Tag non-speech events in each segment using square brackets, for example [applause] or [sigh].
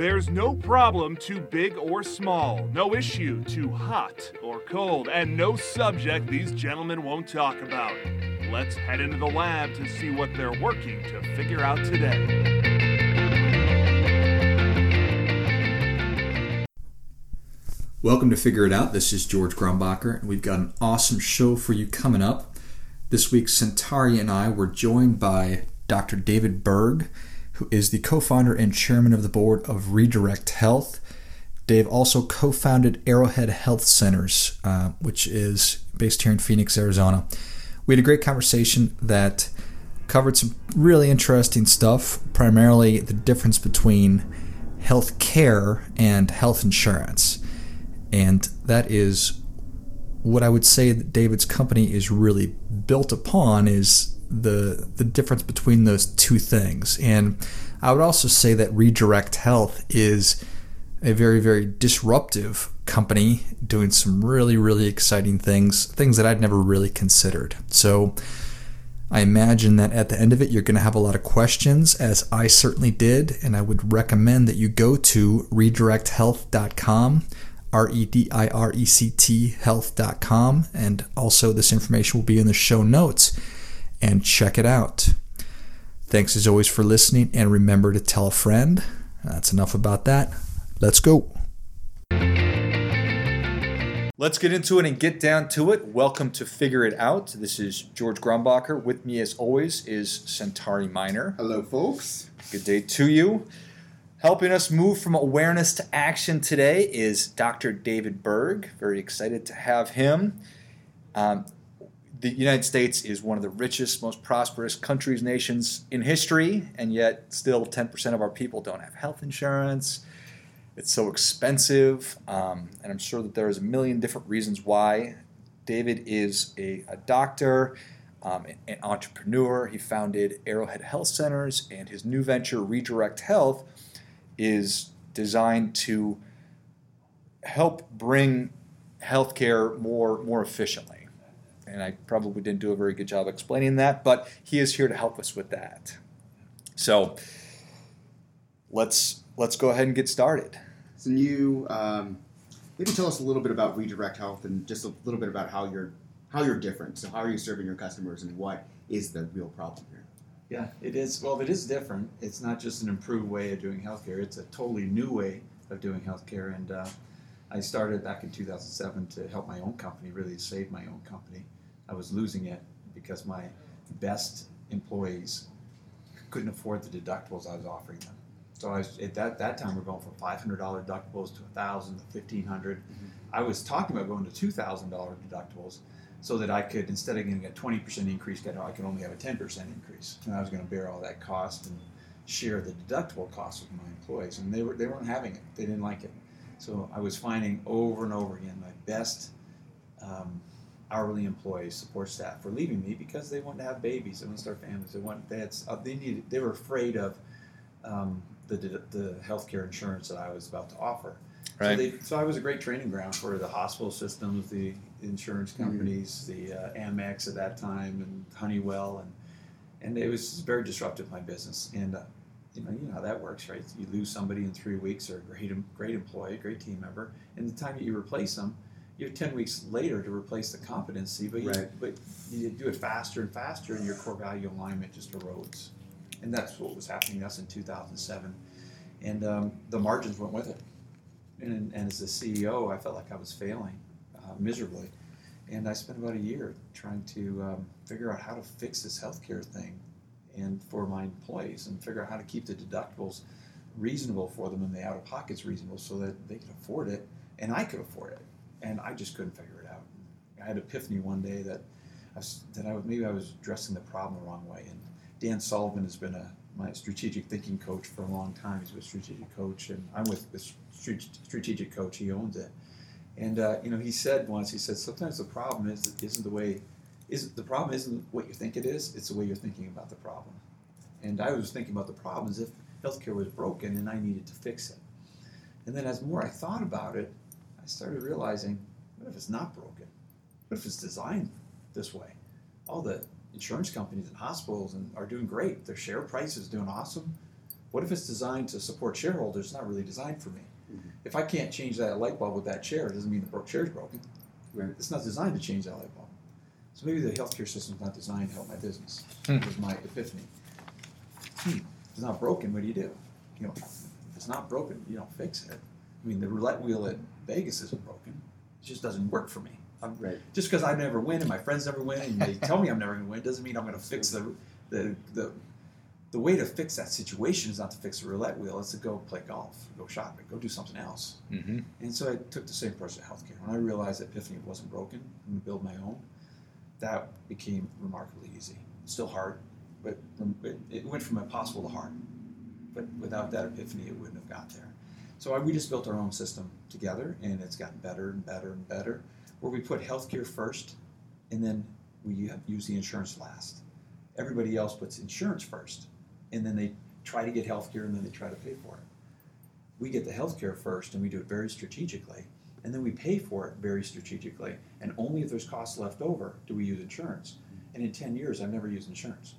There's no problem too big or small, no issue too hot or cold, and no subject these gentlemen won't talk about. Let's head into the lab to see what they're working to figure out today. Welcome to Figure It Out. This is George Grumbacher, and we've got an awesome show for you coming up. This week, Centauri and I were joined by Dr. David Berg, who is the co founder and chairman of the board of Redirect Health. Dave also co founded Arrowhead Health Centers, uh, which is based here in Phoenix, Arizona. We had a great conversation that covered some really interesting stuff, primarily the difference between health care and health insurance. And that is what I would say that David's company is really built upon is the the difference between those two things. And I would also say that Redirect Health is a very very disruptive company doing some really really exciting things, things that I'd never really considered. So I imagine that at the end of it, you're going to have a lot of questions, as I certainly did, and I would recommend that you go to redirecthealth.com R E D I R E C T health.com. And also, this information will be in the show notes. And check it out. Thanks as always for listening. And remember to tell a friend. That's enough about that. Let's go. Let's get into it and get down to it. Welcome to Figure It Out. This is George Grumbacher. With me, as always, is Centauri Minor. Hello, folks. Good day to you. Helping us move from awareness to action today is Dr. David Berg. Very excited to have him. Um, the United States is one of the richest, most prosperous countries, nations in history, and yet still 10% of our people don't have health insurance. It's so expensive, um, and I'm sure that there's a million different reasons why. David is a, a doctor, um, an entrepreneur. He founded Arrowhead Health Centers, and his new venture, Redirect Health, is designed to help bring healthcare more more efficiently. And I probably didn't do a very good job explaining that, but he is here to help us with that. So let's let's go ahead and get started. So you um, maybe tell us a little bit about Redirect Health and just a little bit about how you're how you're different. So how are you serving your customers and what is the real problem here? Yeah, it is. Well, it is different. It's not just an improved way of doing healthcare. It's a totally new way of doing healthcare. And uh, I started back in 2007 to help my own company, really save my own company. I was losing it because my best employees couldn't afford the deductibles I was offering them. So I was, at that, that time, we're going from $500 deductibles to 1000 to 1500 mm-hmm. I was talking about going to $2,000 deductibles so that I could, instead of getting a 20% increase, I could only have a 10% increase. And I was going to bear all that cost and share the deductible costs with my employees. And they, were, they weren't having it, they didn't like it. So I was finding over and over again my best um, hourly employees, support staff, for leaving me because they wanted to have babies, they wanted to start families, they want they had uh, they needed they were afraid of um, the the healthcare insurance that I was about to offer. Right. So, they, so I was a great training ground for the hospital systems, the insurance mm-hmm. companies, mm-hmm. the uh, Amex at that time, and Honeywell, and and it was very disruptive to my business. And uh, you know, you know how that works, right? You lose somebody in three weeks, or a great great employee, great team member, and the time that you replace them, you have ten weeks later to replace the competency, but you, right. but you do it faster and faster, and your core value alignment just erodes. And that's what was happening to us in 2007, and um, the margins went with it. And, and as a CEO, I felt like I was failing uh, miserably. And I spent about a year trying to um, figure out how to fix this healthcare thing and for my employees and figure out how to keep the deductibles reasonable for them and the out of pockets reasonable so that they could afford it and I could afford it. And I just couldn't figure it out. I had an epiphany one day that I was, that I was, maybe I was addressing the problem the wrong way. And Dan Sullivan has been a my strategic thinking coach for a long time. He's a strategic coach, and I'm with the strategic coach. He owns it, and uh, you know, he said once, he said sometimes the problem is isn't the way is the problem isn't what you think it is. It's the way you're thinking about the problem. And I was thinking about the problem as if healthcare was broken and I needed to fix it. And then as more I thought about it, I started realizing, what if it's not broken? What if it's designed this way? All the insurance companies and hospitals and are doing great. Their share price is doing awesome. What if it's designed to support shareholders? It's not really designed for me. Mhm. If I can't change that light bulb with that chair, it doesn't mean the bro- chair's broken. Right. It's not designed to change that light bulb. So maybe the healthcare system's not designed to help my business. Hmm. Was my epiphany. Hmm, if it's not broken, what do you do? You know, if it's not broken, you don't fix it. I mean, the roulette wheel at Vegas isn't broken. It just doesn't work for me. I'm, Right. just because I never win and my friends never win and they tell me I'm never going to win doesn't mean I'm going to fix the, the the the way to fix that situation is not to fix the roulette wheel. It's to go play golf, go shopping, go do something else. Mm-hmm. And so I took the same approach to healthcare. When I realized that Epiphany wasn't broken, I'm going to build my own. That became remarkably easy. Still hard, but it, it went from impossible to hard. But without that epiphany, it wouldn't have got there. So I, we just built our own system together, and it's gotten better and better and better. Where we put healthcare first, and then we use the insurance last. Everybody else puts insurance first, and then they try to get healthcare, and then they try to pay for it. We get the healthcare first, and we do it very strategically, and then we pay for it very strategically. And only if there's costs left over do we use insurance. And in 10 years, I've never used insurance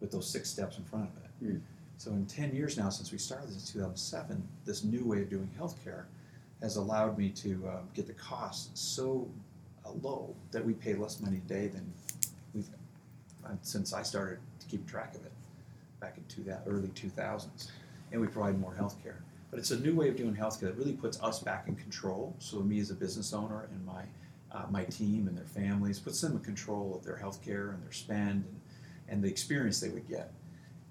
with those six steps in front of it. Hmm. So in 10 years now, since we started this in 2007, this new way of doing healthcare has allowed me to uh, get the costs so uh, low that we pay less money a day than we've uh, since I started to keep track of it back in two, early 2000s. And we provide more healthcare. But it's a new way of doing healthcare that really puts us back in control. So me as a business owner and my uh, my team and their families puts them in control of their healthcare and their spend and, and the experience they would get.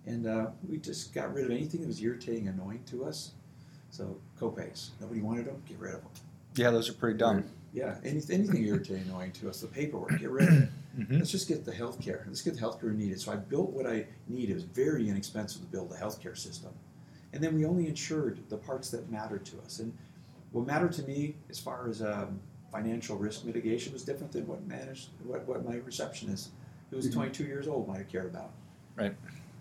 And uh, we just got rid of anything that was irritating, annoying to us. So copays, nobody wanted them, get rid of them. Yeah, those are pretty dumb. Yeah, anything, anything irritating, annoying to us, the paperwork, get rid of it. Mm-hmm. Let's just get the healthcare. Let's get the healthcare we needed. So I built what I needed. It was very inexpensive to build a healthcare system. And then we only insured the parts that mattered to us. And what mattered to me as far as um, financial risk mitigation was different than what managed what, what my receptionist, who was Mhm. 22 years old, might have cared about. Right.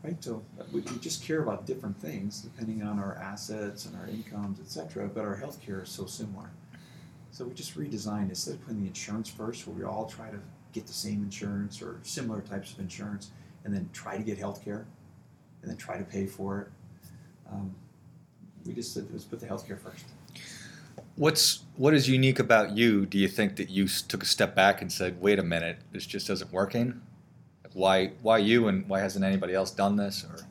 Right. So we, we just care about different things depending on our assets and our incomes, etc. But our healthcare is so similar. So we just redesigned instead of putting the insurance first, where we all try to get the same insurance or similar types of insurance, and then try to get health care, and then try to pay for it. Um, we just said let's put the health care first. What's what is unique about you? Do you think that you took a step back and said, "Wait a minute, this just isn't working"? Why why you and why hasn't anybody else done this? Or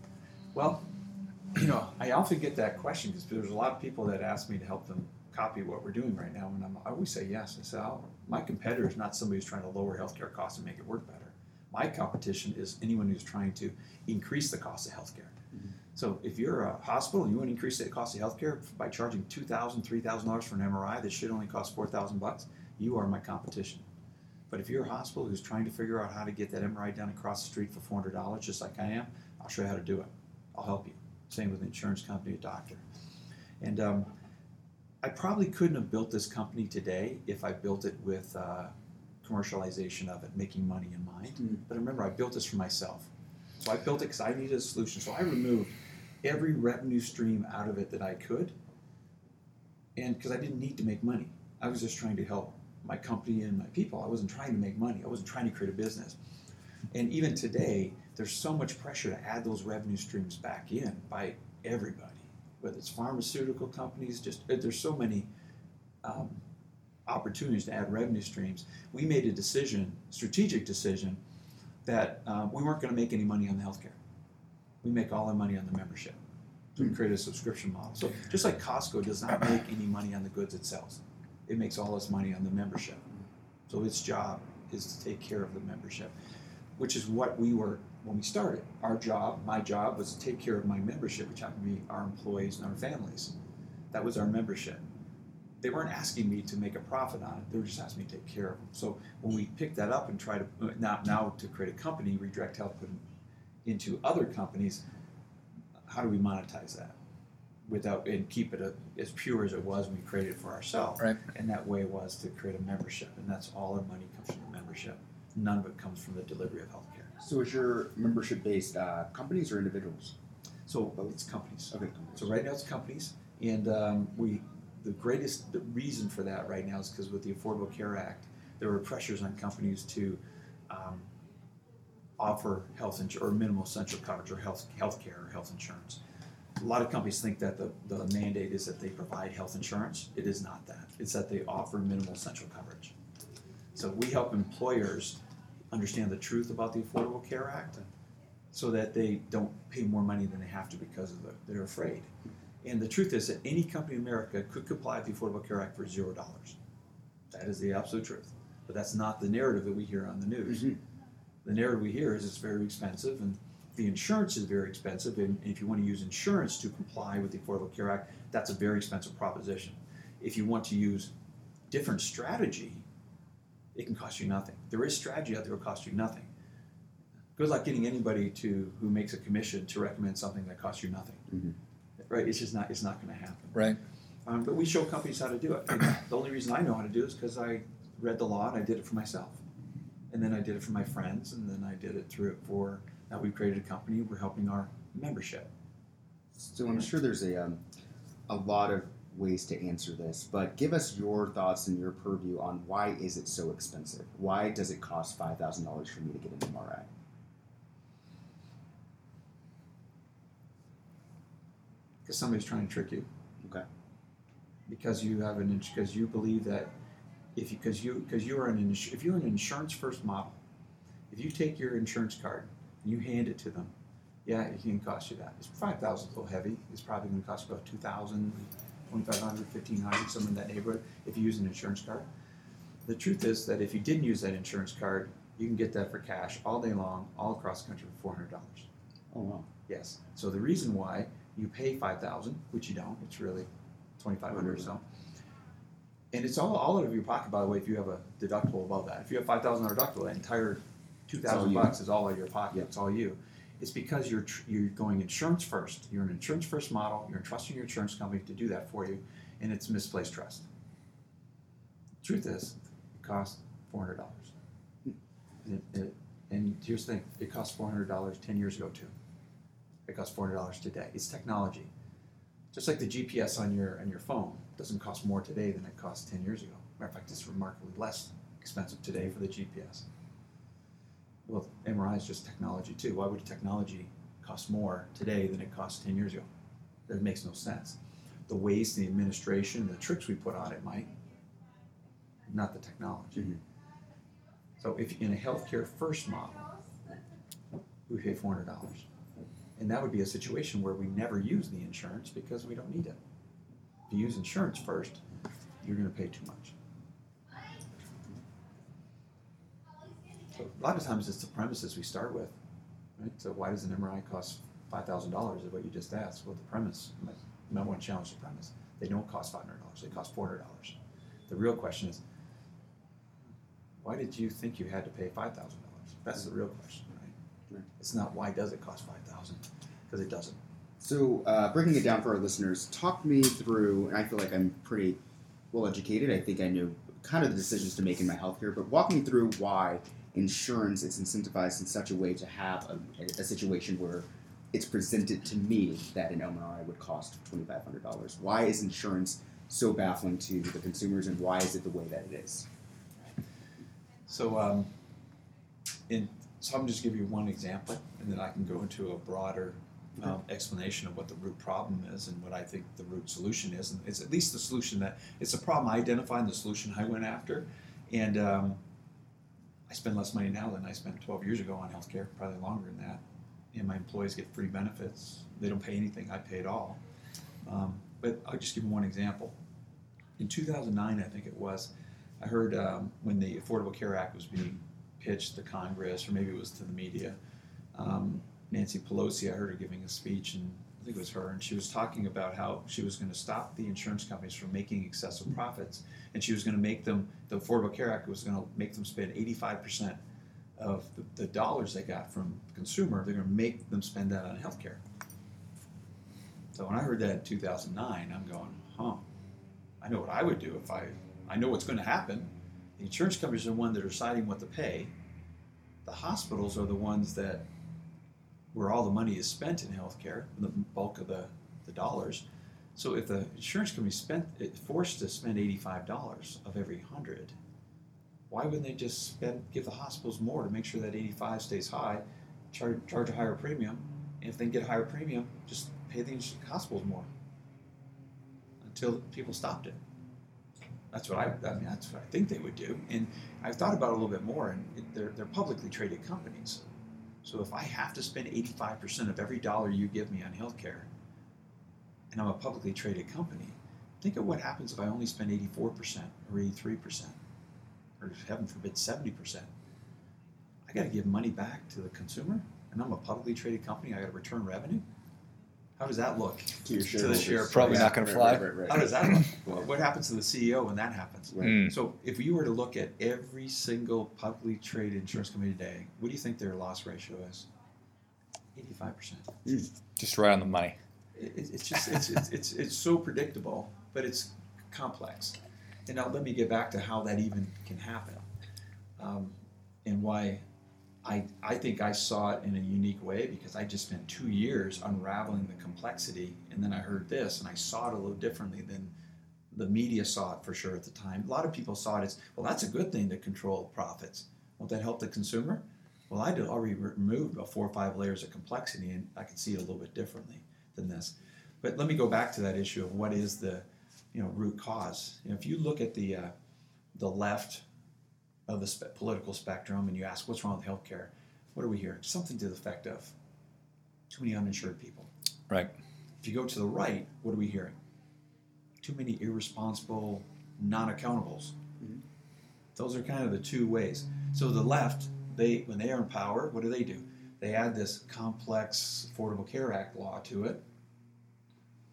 Well, [clears throat] you know, I often get that question because there's a lot of people that ask me to help them copy what we're doing right now, and I'm, I always say yes. I say, oh, my competitor is not somebody who's trying to lower healthcare costs and make it work better. My competition is anyone who's trying to increase the cost of healthcare. Mm-hmm. So if you're a hospital and you want to increase the cost of healthcare by charging two thousand, three thousand dollars for an MRI that should only cost four thousand bucks, you are my competition. But if you're a hospital who's trying to figure out how to get that MRI done across the street for four hundred dollars, just like I am, I'll show you how to do it. I'll help you. Same with an insurance company, a doctor. And um, I probably couldn't have built this company today if I built it with uh, commercialization of it, making money in mind. Mm. But remember, I built this for myself. So I built it because I needed a solution. So I removed every revenue stream out of it that I could, and because I didn't need to make money, I was just trying to help my company and my people. I wasn't trying to make money. I wasn't trying to create a business. And even today, there's so much pressure to add those revenue streams back in by everybody, whether it's pharmaceutical companies. Just uh, there's so many um, opportunities to add revenue streams. We made a decision, strategic decision, that um, we weren't going to make any money on the healthcare. We make all our money on the membership. So we created a subscription model. So just like Costco does not make any money on the goods it sells, it makes all its money on the membership. So its job is to take care of the membership, which is what we were when we started. Our job, my job, was to take care of my membership, which happened to be our employees and our families. That was our membership. They weren't asking me to make a profit on it. They were just asking me to take care of them. So when we picked that up and tried to uh, now now to create a company, Redirect Health put into other companies. How do we monetize that without and keep it a, as pure as it was when we created it for ourselves? Right. And that way was to create a membership, and that's all our money comes from the membership. None of it comes from the delivery of healthcare. So is your membership based uh, companies or individuals? So it's companies. Okay. So right now it's companies, and um, we the greatest the reason for that right now is because with the Affordable Care Act, there were pressures on companies to um, offer health insurance or minimal essential coverage or health health care or health insurance. A lot of companies think that the, the mandate is that they provide health insurance. It is not that. It's that they offer minimal essential coverage. So we help employers understand the truth about the Affordable Care Act so that they don't pay more money than they have to because of the, they're afraid. And the truth is that any company in America could comply with the Affordable Care Act for zero dollars. That is the absolute truth. But that's not the narrative that we hear on the news. Mhm. The narrative we hear is it's very expensive and the insurance is very expensive. And if you want to use insurance to comply with the Affordable Care Act, that's a very expensive proposition. If you want to use different strategy, it can cost you nothing. There is strategy out there that will cost you nothing. Good luck getting anybody to who makes a commission to recommend something that costs you nothing. Mhm. Right? It's just not. It's not going to happen. Right. Um, but we show companies how to do it. And the only reason I know how to do it is because I read the law and I did it for myself. And then I did it for my friends, and then I did it through it for now we've created a company. We're helping our membership. So I'm sure there's a um, a lot of ways to answer this, but give us your thoughts and your purview on why is it so expensive? Why does it cost five thousand dollars for me to get an MRI? Because somebody's trying to trick you. Okay. Because you have an because you believe that if you because you because you're an if you're an insurance first model, if you take your insurance card and you hand it to them, yeah, it can cost you that. It's five thousand a little heavy. It's probably going to cost you about two thousand, twenty five hundred, fifteen hundred, somewhere in that neighborhood if you use an insurance card. The truth is that if you didn't use that insurance card, you can get that for cash all day long, all across the country for four hundred dollars. Oh wow. Yes. So the reason why you pay five thousand, which you don't, it's really twenty five hundred or so. And it's all all out of your pocket, by the way, if you have a deductible above that. If you have five thousand dollar deductible, that entire two you. bucks is all out of your pocket. Yep. It's all you. It's because you're tr- you're going insurance first. You're an insurance first model. You're entrusting your insurance company to do that for you, and it's misplaced trust. Truth is, it costs four hundred dollars. Hmm. It, and here's the thing: it cost four hundred dollars ten years ago too. It costs four hundred dollars today. It's technology. Just like the GPS on your on your phone doesn't cost more today than it cost ten years ago. Matter of fact, it's remarkably less expensive today for the GPS. Well, MRI is just technology too. Why would technology cost more today than it cost ten years ago? That makes no sense. The waste, the administration, the tricks we put on it might, not the technology. Mhm. So if in a healthcare first model, we pay four hundred dollars. And that would be a situation where we never use the insurance because we don't need it. If you use insurance first, you're gonna pay too much. So a lot of times it's the premises we start with, right? So why does an MRI cost five thousand dollars is what you just asked. Well, the premise, you might, you might want to challenge the premise. They don't cost five hundred dollars, they cost four hundred dollars. The real question is, why did you think you had to pay five thousand dollars? That's the real question, right? Right. It's not why does it cost five thousand? Because it doesn't. So, uh, breaking it down for our listeners, talk me through, and I feel like I'm pretty well educated. I think I know kind of the decisions to make in my healthcare, but walk me through why insurance is incentivized in such a way to have a, a situation where it's presented to me that an MRI would cost $2,500. Why is insurance so baffling to the consumers, and why is it the way that it is? So, um, in, so I'm just give you one example, and then I can go into a broader um, explanation of what the root problem is and what I think the root solution is. And it's at least the solution that it's a problem I identified and the solution I went after. And um, I spend less money now than I spent 12 years ago on healthcare, probably longer than that. And my employees get free benefits. They don't pay anything. I pay it all. Um, but I'll just give you one example. In 2009, I think it was, I heard um, when the Affordable Care Act was being pitched to Congress, or maybe it was to the media, um, Nancy Pelosi, I heard her giving a speech, and I think it was her, and she was talking about how she was going to stop the insurance companies from making excessive profits, and she was going to make them, the Affordable Care Act was going to make them spend 85% of the, the dollars they got from consumer, they're going to make them spend that on healthcare. So when I heard that in 2009, I'm going, huh, I know what I would do if I, I know what's going to happen. The insurance companies are the ones that are deciding what to pay. The hospitals are the ones that, where all the money is spent in healthcare, the bulk of the, the dollars. So if the insurance company spent, forced to spend $85 of every 100, why wouldn't they just spend, give the hospitals more to make sure that 85 stays high, charge, charge a higher premium, and if they get a higher premium, just pay the hospitals more until people stopped it. That's what I, I mean, that's what I think they would do. And I've thought about it a little bit more, and they're, they're publicly traded companies. So if I have to spend 85% of every dollar you give me on healthcare, and I'm a publicly traded company, think of what happens if I only spend 84% or 83%, or heaven forbid 70%. I got to give money back to the consumer, and I'm a publicly traded company. I got to return revenue. How does that look? To your the shareholders. share Probably Right, not gonna fly. Right, right, right. How does that look? [laughs] Well, what happens to the CEO when that happens? Right. Mm. So if you were to look at every single publicly traded insurance company today, what do you think their loss ratio is? Eighty-five percent. Just right on the money. It, it's just it's, it's it's it's so predictable, but it's complex. And now let me get back to how that even can happen, um, and why I I think I saw it in a unique way because I just spent two years unraveling the complexity, and then I heard this, and I saw it a little differently than the media saw it for sure at the time. A lot of people saw it as well. That's a good thing to control profits. Won't that help the consumer? Well, I did already removed about four or five layers of complexity, and I could see it a little bit differently than this. But let me go back to that issue of what is the, you know, root cause. You know, if you look at the, uh, the left of the spe- political spectrum and you ask what's wrong with healthcare, what are we hearing? Something to the effect of too many uninsured people. Right. If you go to the right, what are we hearing? Too many irresponsible non-accountables. Mhm. Those are kind of the two ways. So the left, they when they are in power, what do they do? They add this complex Affordable Care Act law to it.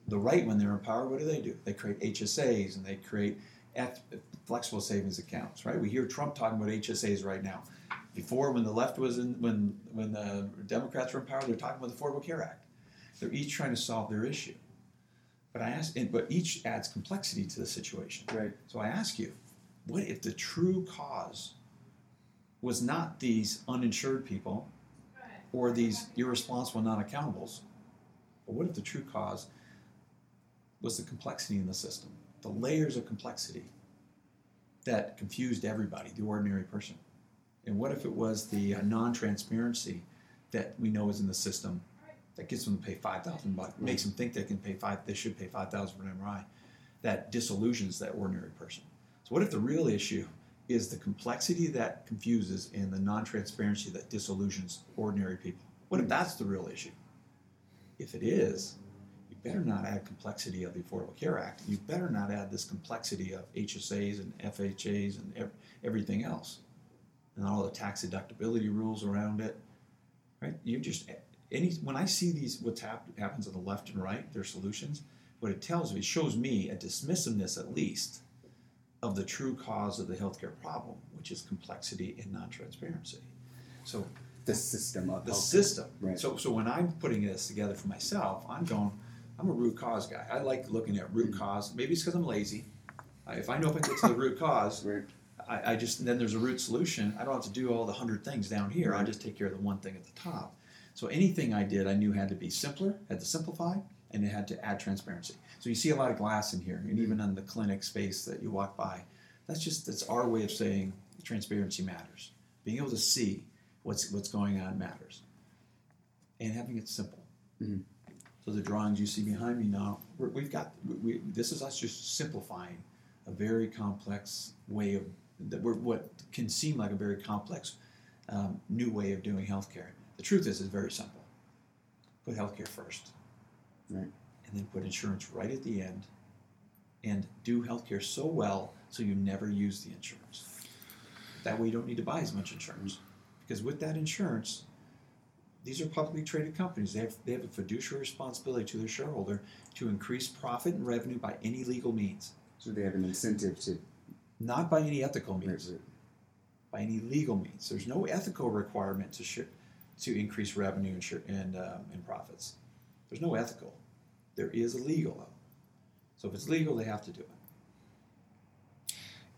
The right, when they're in power, what do they do? They create HSAs and they create F- flexible savings accounts. Right? We hear Trump talking about HSAs right now. Before, when the left was in, when when the Democrats were in power, they're talking about the Affordable Care Act. They're each trying to solve their issue. But I ask, and- but each adds complexity to the situation. Right. So I ask you, what if the true cause was not these uninsured people or these irresponsible non-accountables, but what if the true cause was the complexity in the system, the layers of complexity that confused everybody, the ordinary person? And what if it was the uh, non-transparency that we know is in the system that gets them to pay five thousand bucks, makes them think they can pay five, they should pay five thousand for an MRI, that disillusions that ordinary person. So what if the real issue is the complexity that confuses and the non-transparency that disillusions ordinary people? What if that's the real issue? If it is, better not add complexity of the Affordable Care Act. You better not add this complexity of HSAs and FHAs and ev- everything else, and all the tax deductibility rules around it. Right? You just any when I see these what's hap- happens on the left and right, their solutions. What it tells me, it shows me a dismissiveness at least of the true cause of the healthcare problem, which is complexity and non-transparency. So The system of the healthcare. system. Right. So, so when I'm putting this together for myself, I'm going, I'm a root cause guy. I like looking at root cause. Maybe it's because I'm lazy. I- If I know if I get to the root cause, [laughs] Right. I, I just then there's a root solution. I don't have to do all the hundred things down here. I just take care of the one thing at the top. So anything I did, I knew had to be simpler, had to simplify, and it had to add transparency. So you see a lot of glass in here, and even in the clinic space that you walk by, that's just that's our way of saying transparency matters. Being able to see what's what's going on matters, and having it simple. Mhm. So the drawings you see behind me now, we're, we've got we, we, this is us just simplifying a very complex way of that we're, what can seem like a very complex um, new way of doing healthcare. The truth is, it's very simple. Put healthcare first, Right. and then put insurance right at the end, and do healthcare so well so you never use the insurance. That way, you don't need to buy as much insurance, because with that insurance, these are publicly traded companies. They have they have a fiduciary responsibility to their shareholder to increase profit and revenue by any legal means, So they have an incentive to. not by any ethical means. right. by any legal means. There's no ethical requirement to sh- to increase revenue and, sh- and, um, and profits. There's no ethical. There is a legal. though. So if it's legal, they have to do it.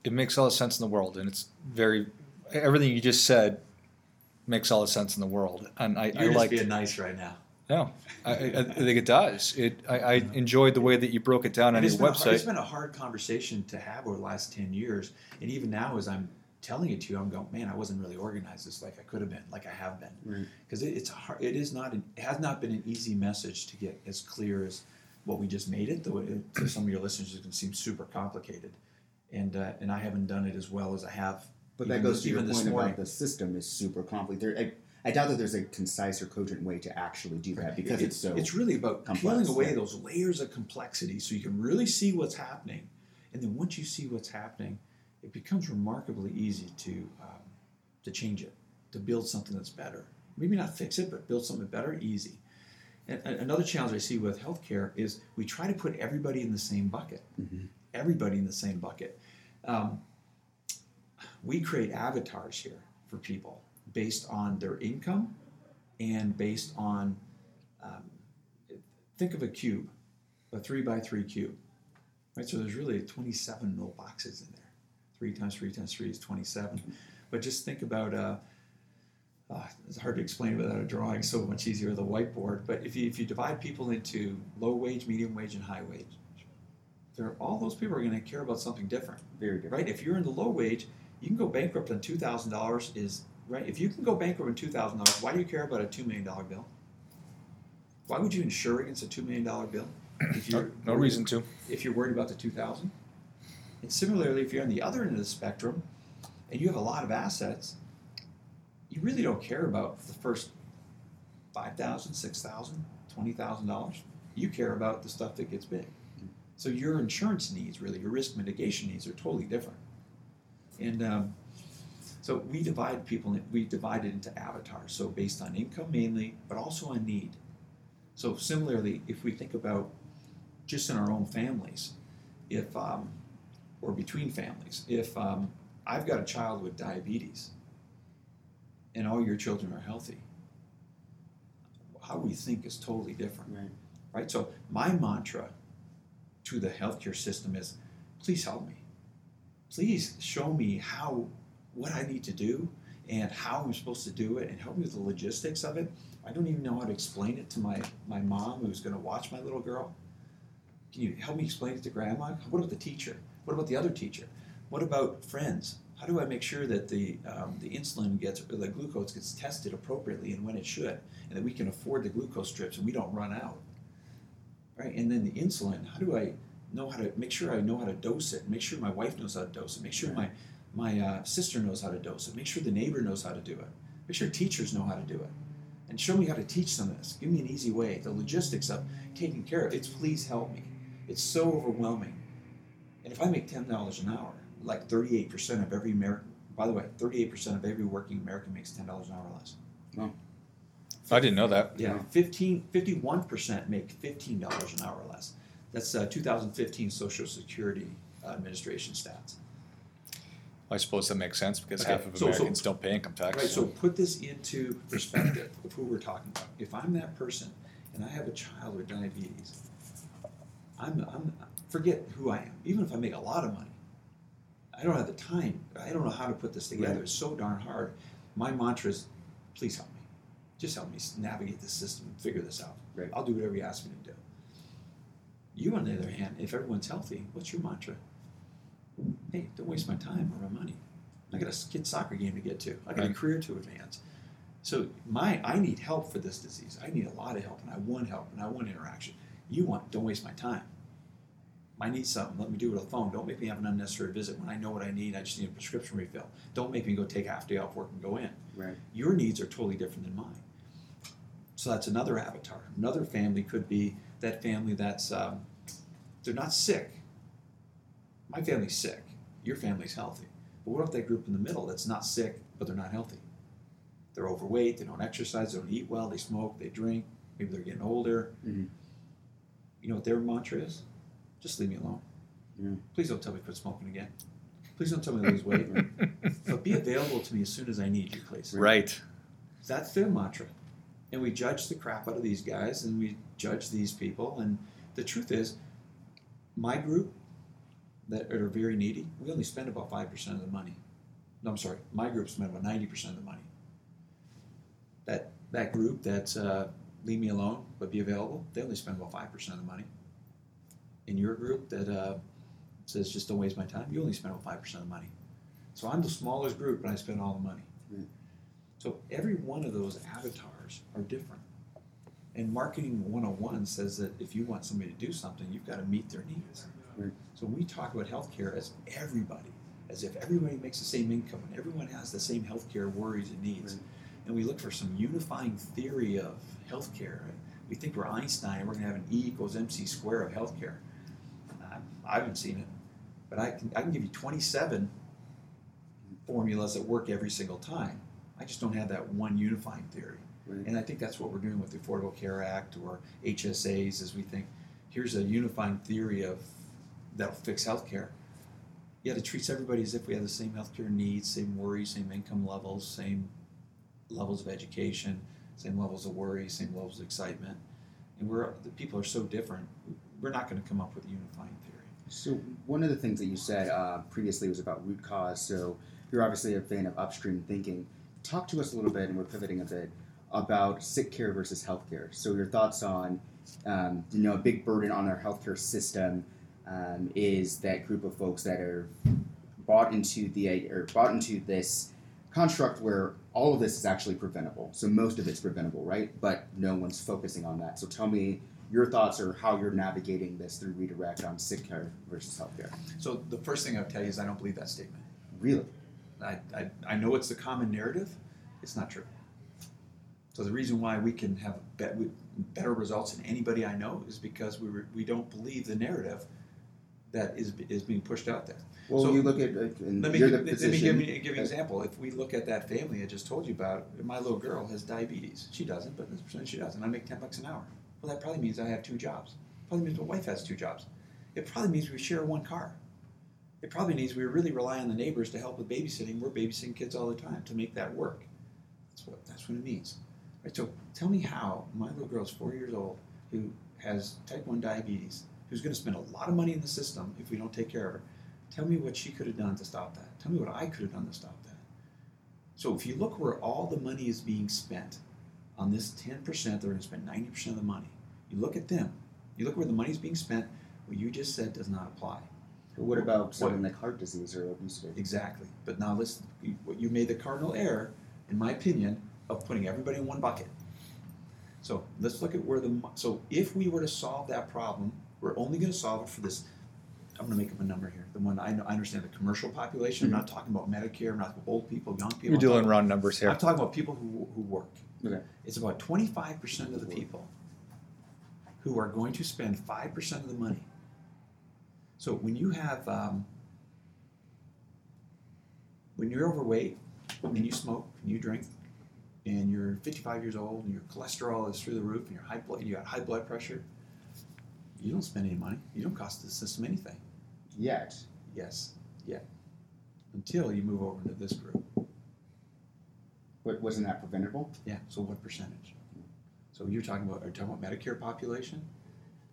It makes all the sense in the world, and it's very everything you just said makes all the sense in the world. And I, You're I like being nice right now. no, I, I, I think it does. It I, I enjoyed the way that you broke it down on your it's a hard, website. it's been a hard conversation to have over the last 10 years. And even now, as I'm telling it to you, I'm going, man, I wasn't really organized this like I could have been, like I have been, Right. because it, it's hard. It is not. An, it has not been an easy message to get as clear as what we just made it. Though it, to some of your listeners, it can seem super complicated, and uh, and I haven't done it as well as I have. But even that goes this- to your point about the system is super complicated. There, I, I doubt that there's a concise or cogent way to actually do that because it's, so. it's really about complex, peeling away yeah. those layers of complexity so you can really see what's happening and then once you see what's happening it becomes remarkably easy to um, to change it to build something that's better maybe not fix it but build something better easy and another challenge i see with healthcare is we try to put everybody in the same bucket Mhm. everybody in the same bucket um, we create avatars here for people based on their income and based on um, think of a cube a three by three cube right? So there's really 27 little boxes in there. Three times three times three is 27 but just think about uh, uh, it's hard to explain without a drawing so much easier with a whiteboard. But if you, if you divide people into low wage medium wage and high wage all those people are going to care about something different. Very different. right? If you're in the low wage, you can go bankrupt on two thousand dollars. Is right? If you can go bankrupt on two thousand dollars, why do you care about a two million dollar bill? Why would you insure against a two million dollar bill? If you're no reason to. If you're worried about the two thousand, and similarly, if you're on the other end of the spectrum, and you have a lot of assets, you really don't care about the first five thousand, six thousand, twenty thousand dollars. You care about the stuff that gets big. So your insurance needs, really, your risk mitigation needs, are totally different. And um, so we divide people. We divide it into avatars. So based on income mainly, but also on need. So similarly, if we think about just in our own families, if um, or between families, if um, I've got a child with diabetes, and all your children are healthy, how we think is totally different Right. right? So my mantra to the healthcare system is, please help me. Please show me how what I need to do and how I'm supposed to do it, and help me with the logistics of it. I don't even know how to explain it to my my mom who's going to watch my little girl. Can you help me explain it to grandma? What about the teacher? What about the other teacher? What about friends? How do I make sure that the um, the insulin gets or the glucose gets tested appropriately and when it should, and that we can afford the glucose strips and we don't run out? right? And then the insulin, how do I know how to make sure I know how to dose it? Make sure my wife knows how to dose it. Make sure my my uh, sister knows how to dose it. Make sure the neighbor knows how to do it. Make sure teachers know how to do it. And show me how to teach some of this. Give me an easy way. The logistics of taking care of it. It's please help me. It's so overwhelming. And if I make ten dollars an hour, like thirty-eight percent of every American, by the way, thirty-eight percent of every working American makes ten dollars an hour or less. I didn't know that. Yeah, Yeah. 15, 51% make $15 an hour or less. That's uh, 2015 Social Security Administration stats. I suppose that makes sense because Okay, half of so- so- Americans don't pay income tax. Right, so put this into perspective of who we're talking about. If I'm that person and I have a child with diabetes, I'm, I'm forget who I am. Even if I make a lot of money, I don't have the time. I don't know how to put this together. Right. It's so darn hard. My mantra is, please help me. Just help me navigate this system and figure this out. Right. I'll do whatever you ask me to do. You, on the other hand, if everyone's healthy, what's your mantra? Hey, don't waste my time or my money. I got a kid soccer game to get to. I got a career to advance. So my I need help for this disease. I need a lot of help, and I want help, and I want interaction. You want don't waste my time. I need something. Let me do it on the phone. Don't make me have an unnecessary visit when I know what I need. I just need a prescription refill. Don't make me go take half day off work and go in. Right. Your needs are totally different than mine. So that's another avatar. Another family could be that family that's um, they're not sick. My family's sick. Your family's healthy. But what if that group in the middle that's not sick but they're not healthy? They're overweight. They don't exercise. They don't eat well. They smoke. They drink. Maybe they're getting older. Mhm. You know what their mantra is? Just leave me alone. Yeah. Please don't tell me to quit smoking again. Please don't tell me to lose weight. [laughs] but be available to me as soon as I need you, please. right. That's their mantra. And we judge the crap out of these guys and we judge these people. And the truth is, my group that are very needy, we only spend about 5% of the money. No, I'm sorry, my group spend about 90% of the money. That, that group that's uh, leave me alone but be available, they only spend about 5% of the money. In your group that uh, says just don't waste my time, you only spend about 5% of the money. So I'm the smallest group, but I spend all the money. Right. So every one of those avatars are different. And marketing 101 says that if you want somebody to do something, you've got to meet their needs. Right. So we talk about healthcare as everybody, as if everybody makes the same income and everyone has the same healthcare worries and needs. Right. And we look for some unifying theory of healthcare. We think we're Einstein and we're going to have an E equals MC square of healthcare. I, I haven't seen it, but I can, I can give you 27 formulas that work every single time. I just don't have that one unifying theory. Right. And I think that's what we're doing with the Affordable Care Act or HSAs is we think here's a unifying theory of that'll fix healthcare. Yet it treats everybody as if we have the same healthcare needs, same worries, same income levels, same levels of education, same levels of worry, same levels of excitement. And we're the people are so different. We're not going to come up with a unifying theory. So one of the things that you said uh, previously was about root cause. So you're obviously a fan of upstream thinking. Talk to us a little bit, and we're pivoting a bit about sick care versus healthcare. So your thoughts on, um, you know, a big burden on our healthcare system um, is that group of folks that are bought into the or bought into this construct where all of this is actually preventable. So most of it's preventable, right? But no one's focusing on that. So tell me your thoughts or how you're navigating this through redirect on sick care versus healthcare. So the first thing I would tell you is I don't believe that statement. Really? I, I, I know it's the common narrative. It's not true. So the reason why we can have better results than anybody I know is because we, re- we don't believe the narrative that is, is being pushed out there. Well, So- you look at uh, Let me, give, let me give, me, give you an example. If we look at that family I just told you about, my little girl has diabetes. She doesn't, but this percent she does, and I make 10 bucks an hour. Well, that probably means I have two jobs. Probably means my wife has two jobs. It probably means we share one car. It probably means we really rely on the neighbors to help with babysitting. We're babysitting kids all the time to make that work. That's what that's what it means. Right, so tell me how my little girl's four years old who has type 1 diabetes, who's going to spend a lot of money in the system if we don't take care of her. Tell me what she could have done to stop that. Tell me what I could have done to stop that. So if you look where all the money is being spent on this 10%, they're going to spend 90% of the money. You look at them. You look where the money is being spent. What you just said does not apply. But what about something like heart disease or obesity? Exactly. But now listen, you, what you made the cardinal error, in my opinion, of putting everybody in one bucket. So let's look at where the so if we were to solve that problem, we're only going to solve it for this. I'm going to make up a number here. The one I, know, I understand the commercial population. I'm not talking about Medicare. I'm not talking about old people, young people. You're I'm doing round numbers here. I'm talking about people who, who work. Okay. It's about 25% of the people who are going to spend 5% of the money. So when you have, um, when you're overweight and you smoke and you drink and you're 55 years old and your cholesterol is through the roof and your high blood, you got high blood pressure, you don't spend any money. You don't cost the system anything. Yet. Yes, yet. Until you move over into this group. But wasn't that preventable? Yeah. So what percentage? So you're talking about are you talking about Medicare population?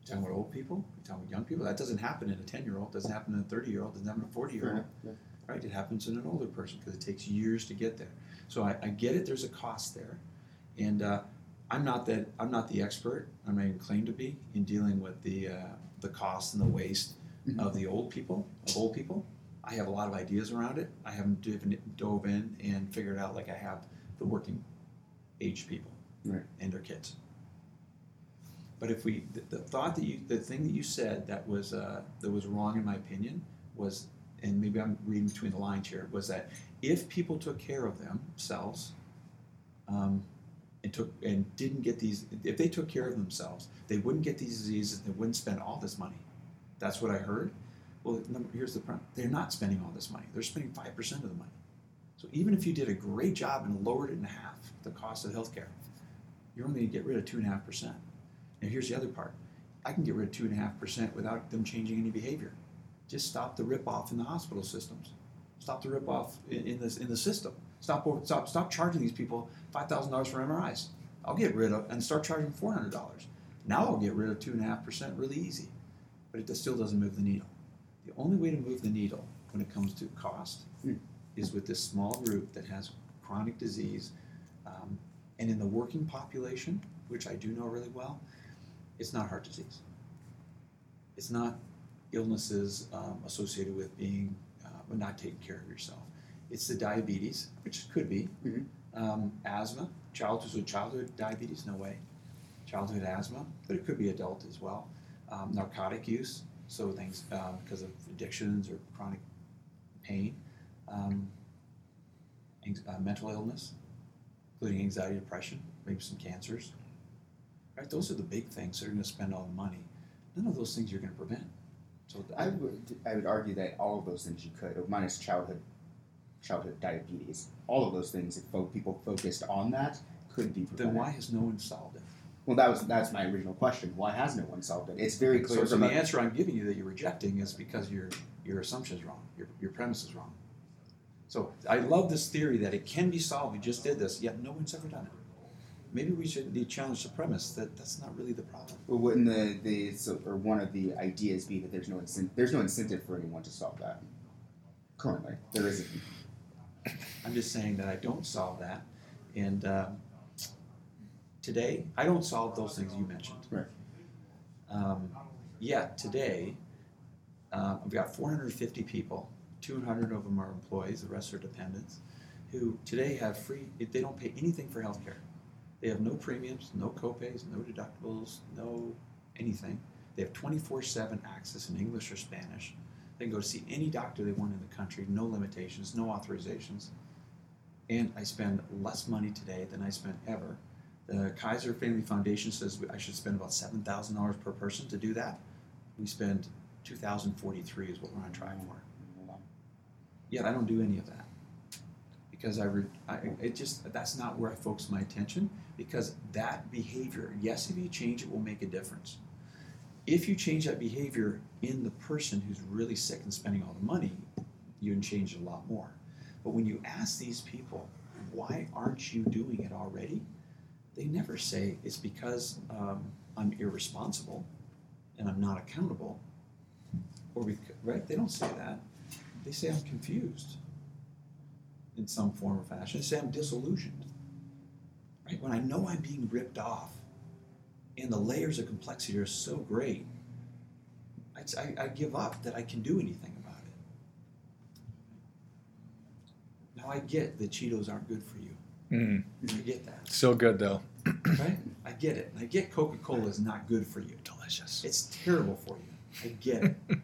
You're talking about old people? You're talking about young people? That doesn't happen in a ten year old, doesn't happen in a thirty year old, doesn't happen in a forty year old. Right? It happens in an older person because it takes years to get there. So I, I get it, there's a cost there. And uh, I'm not that I'm not the expert, I'm not even claim to be in dealing with the uh, the cost and the waste Mhm. of the old people, of old people. I have a lot of ideas around it. I haven't dove in and figured out like I have the working age people Right. and their kids. But if we, the, the thought that you, the thing that you said that was uh, that was wrong in my opinion was, and maybe I'm reading between the lines here, was that if people took care of themselves, um, and took and didn't get these, if they took care of themselves, they wouldn't get these diseases. They wouldn't spend all this money. That's what I heard. Well, here's the problem: they're not spending all this money. They're spending five percent of the money. So even if you did a great job and lowered it in half, the cost of healthcare, you're only going to get rid of two and a half percent. Now here's the other part: I can get rid of two and a half percent without them changing any behavior. Just stop the rip off in the hospital systems. Stop the rip off in, in this in the system. Stop stop stop charging these people five thousand dollars for MRIs. I'll get rid of and start charging four hundred dollars. Now I'll get rid of two and a half percent really easy, but it still doesn't move the needle. The only way to move the needle when it comes to cost Hmm. is with this small group that has chronic disease, um, and in the working population, which I do know really well, it's not heart disease. It's not illnesses um, associated with being uh, not taking care of yourself. It's the diabetes, which could be Mhm. um, asthma, childhood with childhood diabetes, no way. Childhood asthma, but it could be adult as well. Um, narcotic use, so things um, because of addictions or chronic pain. Um, uh, mental illness, including anxiety, depression, maybe some cancers. Right, those are the big things that are going to spend all the money. None of those things you're going to prevent. So I would I would argue that all of those things you could, minus childhood childhood diabetes, all of those things, if people focused on that, could be prevented. then why has no one solved it? Well, that was that's my original question. Why has no one solved it? It's very clear So, so the a, answer I'm giving you that you're rejecting is because your your assumption is wrong. Your your premise is wrong. So I love this theory that it can be solved. We just did this, yet no one's ever done it. Maybe we should be challenge the premise that that's not really the problem. well, wouldn't the, the so, or one of the ideas be that there's no incent, there's no incentive for anyone to solve that. Currently, there isn't. I'm just saying that I don't solve that, and um, today I don't solve those things you mentioned. Right. Um, yet today, uh, I've got 450 people. 200 of them are employees. The rest are dependents. Who today have free. They don't pay anything for health care. They have no premiums, no copays, no deductibles, no anything. They have 24/7 access in English or Spanish. They can go to see any doctor they want in the country, no limitations, no authorizations. And I spend less money today than I spent ever. The Kaiser Family Foundation says I should spend about seven thousand dollars per person to do that. We spend two thousand forty-three is what we're on track for. Yet I don't do any of that because I, re- I it just that's not where I focus my attention because that behavior, yes, if you change it, will make a difference. If you change that behavior in the person who's really sick and spending all the money, you can change it a lot more. But when you ask these people, why aren't you doing it already? They never say it's because um, I'm irresponsible and I'm not accountable, or right? They don't say that. They say I'm confused in some form or fashion. They say I'm disillusioned. Right? When I know I'm being ripped off, and the layers of complexity are so great, I, I, I give up that I can do anything about it. Now I get that Cheetos aren't good for you. Mm. I get that, Still good though. [clears throat] right? I get it. I get Coca Cola is not good for you. Delicious. It's terrible for you. I get it. [laughs]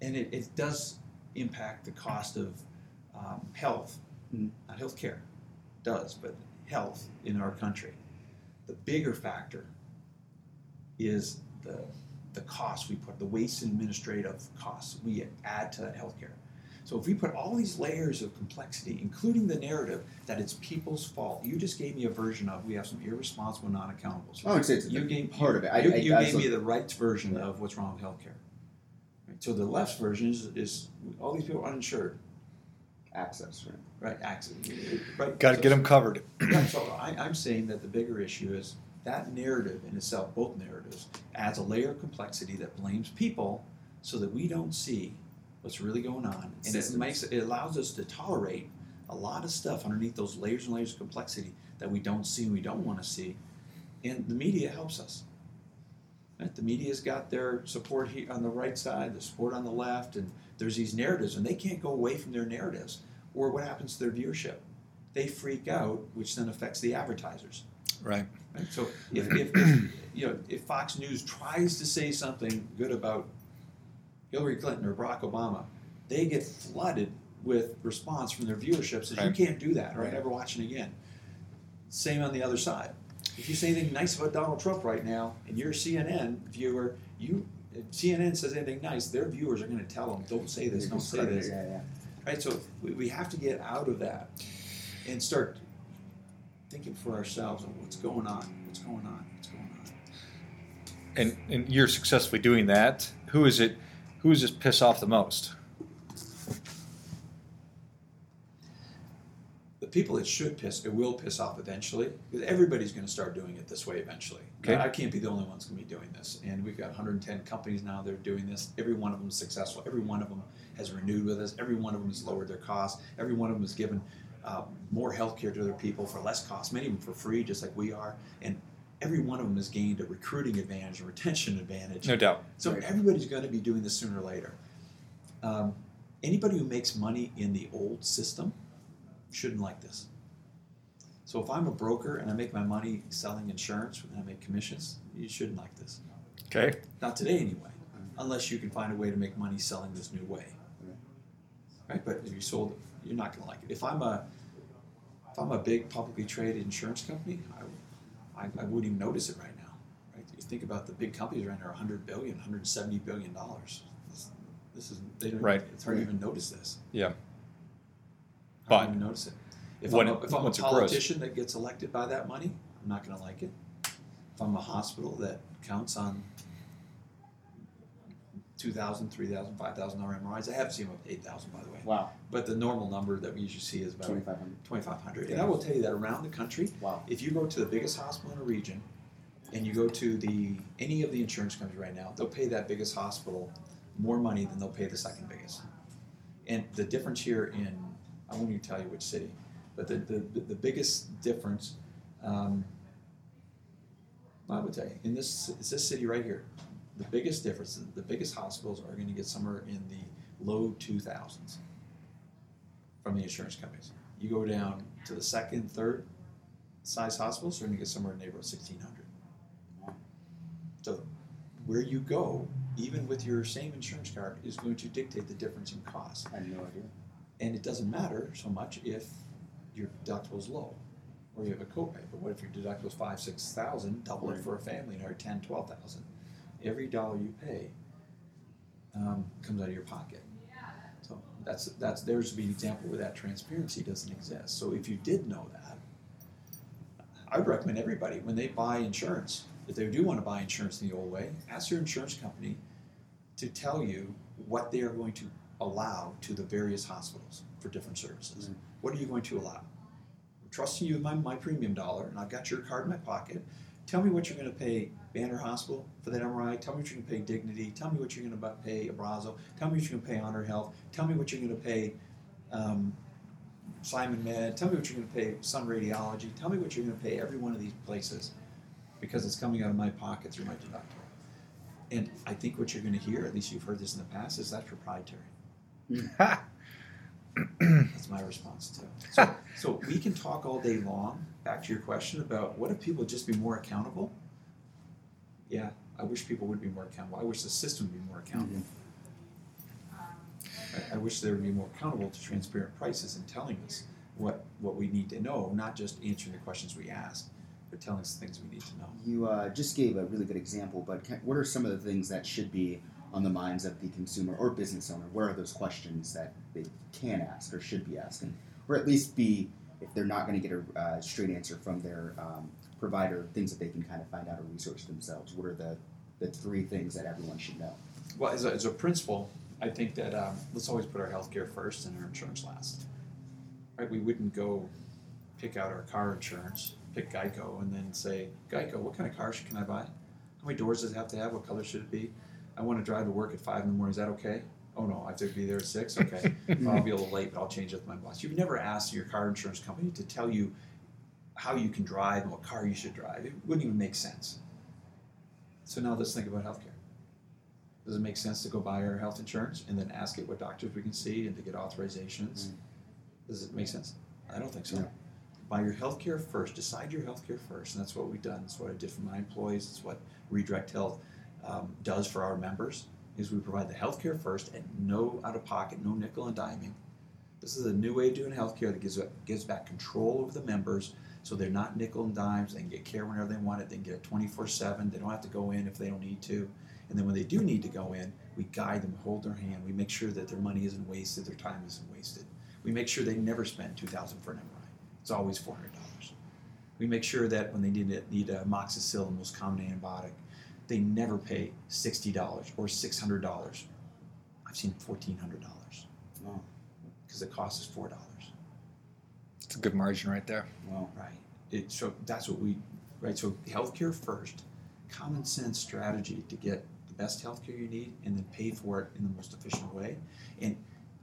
and it, it does impact the cost of um, health, not health care, does, but health in our country. The bigger factor is the, the cost we put, the waste and administrative costs we add to that healthcare. So if we put all these layers of complexity, including the narrative that it's people's fault, you just gave me a version of we have some irresponsible, non-accountable. I would say it's You gave part of it. I, you, I, you I gave me the right version of what's wrong with healthcare. Right? So the left version is, is all these people are uninsured, access, right? right? Access, right? Got to So- get them covered. [clears throat] yeah, so I, I'm saying that the bigger issue is that narrative in itself, both narratives, adds a layer of complexity that blames people so that we don't see what's really going on. And it makes it allows us to tolerate a lot of stuff underneath those layers and layers of complexity that we don't see and we don't want to see. And the media helps us. Right? The media's got their support here on the right side, the support on the left, and there's these narratives, and they can't go away from their narratives. Or what happens to their viewership? They freak out, which then affects the advertisers. Right. Right? So if, if, if [clears throat] you know if Fox News tries to say something good about Hillary Clinton or Barack Obama, they get flooded with response from their viewership says you can't do that or Right. never watching again. Same on the other side. If you say anything nice about Donald Trump right now and you're a CNN viewer, you if CNN says anything nice, their viewers are going to tell them, "Don't say this, don't say this." Yeah, yeah. Right? So we, we have to get out of that and start thinking for ourselves of what's going on, what's going on, what's going on. And and you're successfully doing that. Who is it? Who does this piss off the most? The people it should piss, it will piss off eventually. Because everybody's going to start doing it this way eventually. Okay. I can't be the only one's going to be doing this. And we've got 110 companies now that are doing this. Every one of them is successful. Every one of them has renewed with us. Every one of them has lowered their costs. Every one of them has given uh, more health care to other people for less cost, many of them for free, just like we are. And every one of them has gained a recruiting advantage, a retention advantage. No doubt. So Right. everybody's going to be doing this sooner or later. Um, anybody who makes money in the old system shouldn't like this. So if I'm a broker and I make my money selling insurance and I make commissions, you shouldn't like this. Okay. Not today anyway, unless you can find a way to make money selling this new way. Right? But if you sold it, you're not going to like it. If I'm a if I'm a big publicly traded insurance company, I, I, I wouldn't even notice it right now. Right? You think about the big companies right now are 100 billion, 170 billion dollars. This, this is they don't. Right. It's hard to even notice this. Yeah. Hard But even notice it. If when I'm a, if I'm a once it grows. politician that gets elected by that money, I'm not going to like it. If I'm a hospital that counts on 2,000, 3,000, 5,000 dollar MRIs, I have seen them up to 8,000 by the way. Wow. But the normal number that we usually see is about 2,500. 2,500. And I will tell you that around the country, Wow. if you go to the biggest hospital in a region and you go to the any of the insurance companies right now, they'll pay that biggest hospital more money than they'll pay the second biggest. And the difference here in I won't even tell you which city, but the the, the biggest difference um, I would tell you in this it's this city right here, the biggest difference the biggest hospitals are going to get somewhere in the low two thousands from the insurance companies. You go down to the second, third size hospitals, you're going to get somewhere in the neighborhood of sixteen hundred. So where you go, even with your same insurance card, is going to dictate the difference in cost. I have no idea. And it doesn't matter so much if your deductible is low or you have a copay. But what if your deductible is five, six thousand, double it for a family, another ten, twelve thousand? Every dollar you pay um, comes out of your pocket. So that's that's there's an example where that transparency doesn't exist. So if you did know that, I would recommend everybody when they buy insurance, if they do want to buy insurance in the old way, ask your insurance company to tell you what they are going to allow to the various hospitals for different services. Mhm. What are you going to allow? I'm trusting you with my, my premium dollar, and I've got your card in my pocket. Tell me what you're going to pay Banner Hospital for that MRI. Tell me what you're going to pay Dignity. Tell me what you're going to pay Abrazo. Tell me what you're going to pay Honor Health. Tell me what you're going to pay um, Simon Med. Tell me what you're going to pay Sun Radiology. Tell me what you're going to pay every one of these places because it's coming out of my pocket through my deductible. And I think what you're going to hear, at least you've heard this in the past, is that's proprietary. [laughs] That's my response to. So, [laughs] so we can talk all day long. Back to your question about what if people just be more accountable? Yeah, I wish people would be more accountable. I wish the system would be more accountable. I, I wish they would be more accountable to transparent prices and telling us what what we need to know, not just answering the questions we ask, but telling us the things we need to know. You uh, just gave a really good example, but can, what are some of the things that should be on the minds of the consumer or business owner? What are those questions that they can ask or should be asking, or at least be if they're not going to get a uh, straight answer from their um, provider, things that they can kind of find out or research themselves? What are the the three things that everyone should know? Well, as a, as a principle, I think that um, let's always put our healthcare first and our insurance last. Right? We wouldn't go pick out our car insurance, pick Geico, and then say, Geico, what kind of car can I buy? How many doors does it have to have? What color should it be? I want to drive to work at five in the morning. Is that okay? Oh no, I have to be there at six. Okay, [laughs] well, I'll be a little late, but I'll change it with my boss. You've never asked your car insurance company to tell you how you can drive and what car you should drive. It wouldn't even make sense. So now let's think about healthcare. Does it make sense to go buy our health insurance and then ask it what doctors we can see and to get authorizations? Mm. Does it make sense? I don't think so. No. Buy your health care first. Decide your health care first. And that's what we've done. That's what I did for my employees. It's what Redirect Health um, does for our members is we provide the health care first and no out of pocket, no nickel and diming. This is a new way of doing healthcare that gives gives back control over the members, so they're not nickel and dimes. They can get care whenever they want it. They can get it twenty four seven. They don't have to go in if they don't need to. And then when they do need to go in, we guide them, hold their hand. We make sure that their money isn't wasted, their time isn't wasted. We make sure they never spend two thousand for an MRI. It's always four hundred dollars. We make sure that when they need it, need a amoxicillin, most common antibiotic, they never pay sixty dollars or six hundred dollars. I've seen fourteen hundred dollars Wow. because the cost is four dollars. It's a good margin right there. Wow. Right. It, so that's what we, right? So healthcare first, common sense strategy to get the best healthcare you need and then pay for it in the most efficient way. And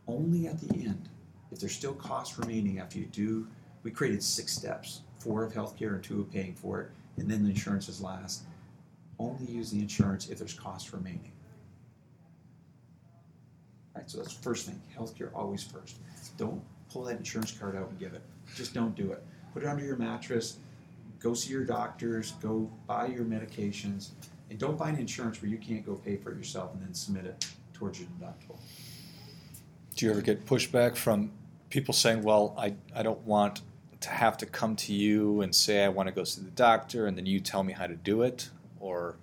only at the end, if there's still costs remaining after you do, we created six steps four of healthcare and two of paying for it, and then the insurance is last. Only use the insurance if there's cost remaining. Right, so that's first thing. Healthcare always first. Don't pull that insurance card out and give it. Just don't do it. Put it under your mattress. Go see your doctors. Go buy your medications, and don't buy an insurance where you can't go pay for it yourself and then submit it towards your deductible. Do you ever get pushback from people saying, "Well, I I don't want to have to come to you and say I want to go see the doctor, and then you tell me how to do it," or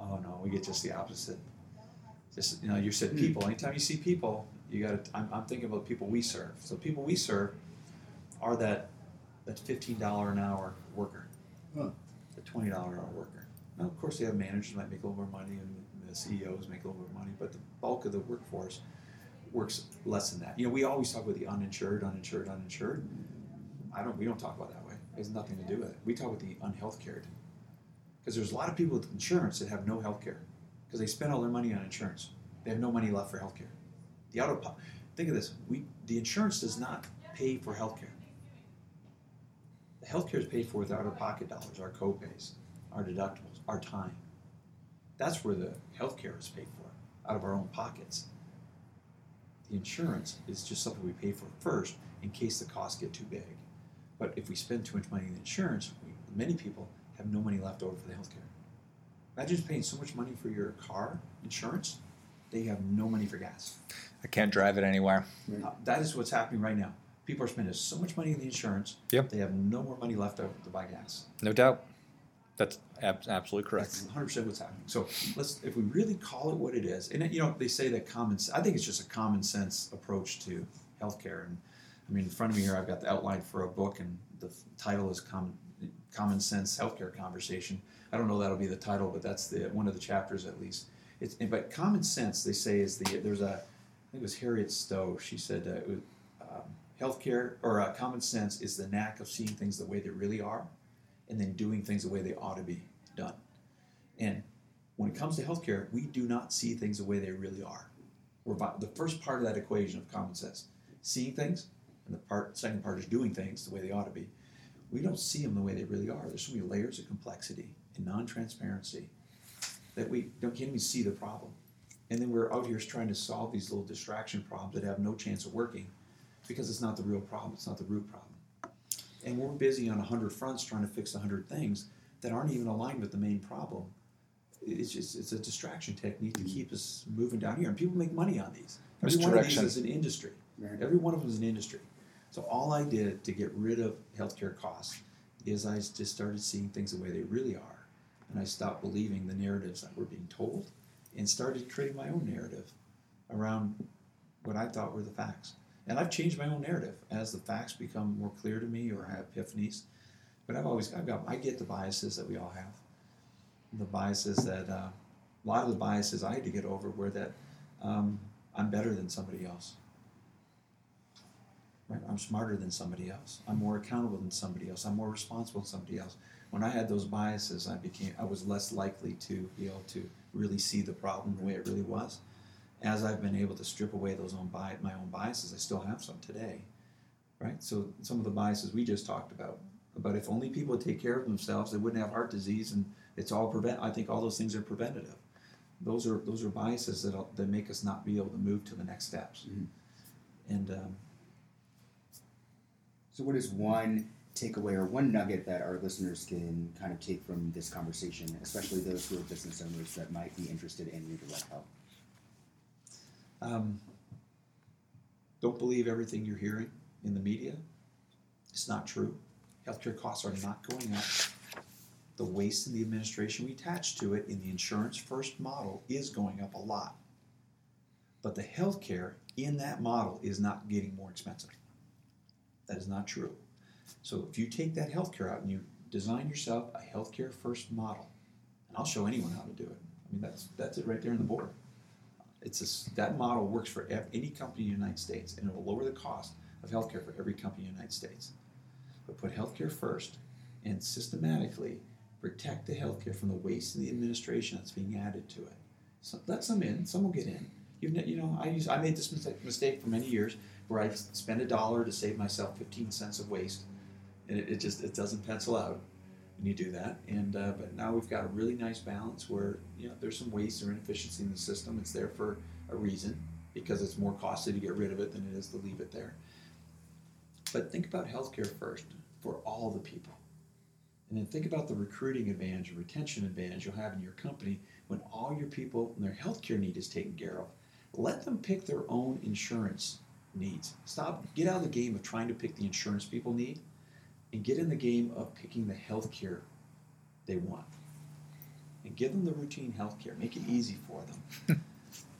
Oh no, we get just the opposite. Just you know, you said hmm. people. Anytime you see people, you got to. I'm, I'm thinking about people we serve. So people we serve are that that fifteen dollar an hour worker, Huh. the twenty dollar an hour worker. Now, of course, they have managers might make a little more money, and the CEOs make a little more money, but the bulk of the workforce works less than that. You know, we always talk about the uninsured, uninsured, uninsured. I don't. We don't talk about that way. It has nothing to do with it. We talk about the unhealth cared. Because there's a lot of people with insurance that have no health care because they spend all their money on insurance. They have no money left for health care. The out of think of this: we the insurance does not pay for health care. The health care is paid for with out of pocket dollars, our co-pays, our deductibles, our time. That's where the health care is paid for, out of our own pockets. The insurance is just something we pay for first in case the costs get too big. But if we spend too much money in insurance, we, many people have no money left over for the health care. Imagine paying so much money for your car insurance, that you have no money for gas. I can't drive it anywhere. Uh, that is what's happening right now. People are spending so much money in the insurance, Yep. they have no more money left over to buy gas. No doubt. That's ab- absolutely correct. That's 100 percent what's happening. So let's, if we really call it what it is, and you know, they say that common. I think it's just a common sense approach to healthcare. And I mean, in front of me here, I've got the outline for a book, and the title is "Common Common Sense Healthcare Conversation." I don't know that'll be the title, but that's the one of the chapters at least. It's but common sense they say is the there's a I think it was Harriet Stowe. She said uh, it was, um, healthcare or uh, common sense is the knack of seeing things the way they really are, and then doing things the way they ought to be done. And when it comes to healthcare, we do not see things the way they really are. We're about, the first part of that equation of common sense, seeing things, and the part second part is doing things the way they ought to be. We don't see them the way they really are. There's so many layers of complexity and non-transparency that we don't can't even see the problem. And then we're out here trying to solve these little distraction problems that have no chance of working because it's not the real problem. It's not the root problem. And we're busy on a hundred fronts trying to fix a hundred things that aren't even aligned with the main problem. It's just it's a distraction technique to keep us moving down here, and people make money on these. Every one of these is an industry. Every one of them is an industry. So all I did to get rid of healthcare costs is I just started seeing things the way they really are, and I stopped believing the narratives that were being told, and started creating my own narrative around what I thought were the facts. And I've changed my own narrative as the facts become more clear to me or I have epiphanies. But I've always I've got I get the biases that we all have. The biases that uh, a lot of the biases I had to get over were that um, I'm better than somebody else. Right? I'm smarter than somebody else. I'm more accountable than somebody else. I'm more responsible than somebody else. When I had those biases, I became I was less likely to be able to really see the problem the way it really was. As I've been able to strip away those own bi- my own biases, I still have some today. Right? So some of the biases we just talked about. But if only people would take care of themselves, they wouldn't have heart disease, and it's all prevent. I think all those things are preventative. Those are those are biases that that make us not be able to move to the next steps. Mhm. And um, So, what is one takeaway or one nugget that our listeners can kind of take from this conversation, especially those who are business owners that might be interested in redirect health? Um, don't believe everything you're hearing in the media. It's not true. Healthcare costs are not going up. The waste in the administration we attach to it in the insurance first model is going up a lot. But the healthcare in that model is not getting more expensive. That is not true. So if you take that healthcare out and you design yourself a healthcare first model, and I'll show anyone how to do it. I mean that's that's it right there in the board. It's a that model works for any company in the United States, and it will lower the cost of healthcare for every company in the United States. But put healthcare first, and systematically protect the healthcare from the waste in the administration that's being added to it. So let some in, some will get in. You've, you know, I use, I made this mistake, mistake for many years where I spend a dollar to save myself 15 cents of waste, and it, it just it doesn't pencil out when you do that. And uh, but now we've got a really nice balance where you know there's some waste or inefficiency in the system. It's there for a reason because it's more costly to get rid of it than it is to leave it there. But think about healthcare first for all the people. And then think about the recruiting advantage or retention advantage you'll have in your company when all your people and their healthcare need is taken care of. Let them pick their own insurance needs. Stop, get out of the game of trying to pick the insurance people need and get in the game of picking the healthcare they want. And give them the routine healthcare. Make it easy for them.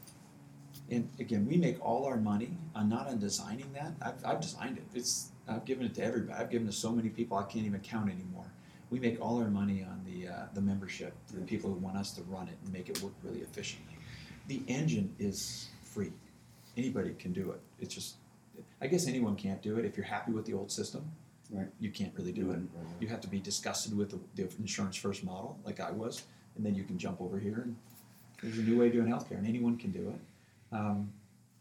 [laughs] and again, we make all our money on not on designing that. I've, I've designed it. It's I've given it to everybody. I've given it to so many people I can't even count anymore. We make all our money on the uh, the membership, the people who want us to run it and make it work really efficiently. The engine is free. Anybody can do it. It's just, I guess anyone can't do it. If you're happy with the old system, Right. you can't really do it. You have to be disgusted with the, the insurance first model, like I was, and then you can jump over here and there's a new way of doing healthcare, and anyone can do it. Um,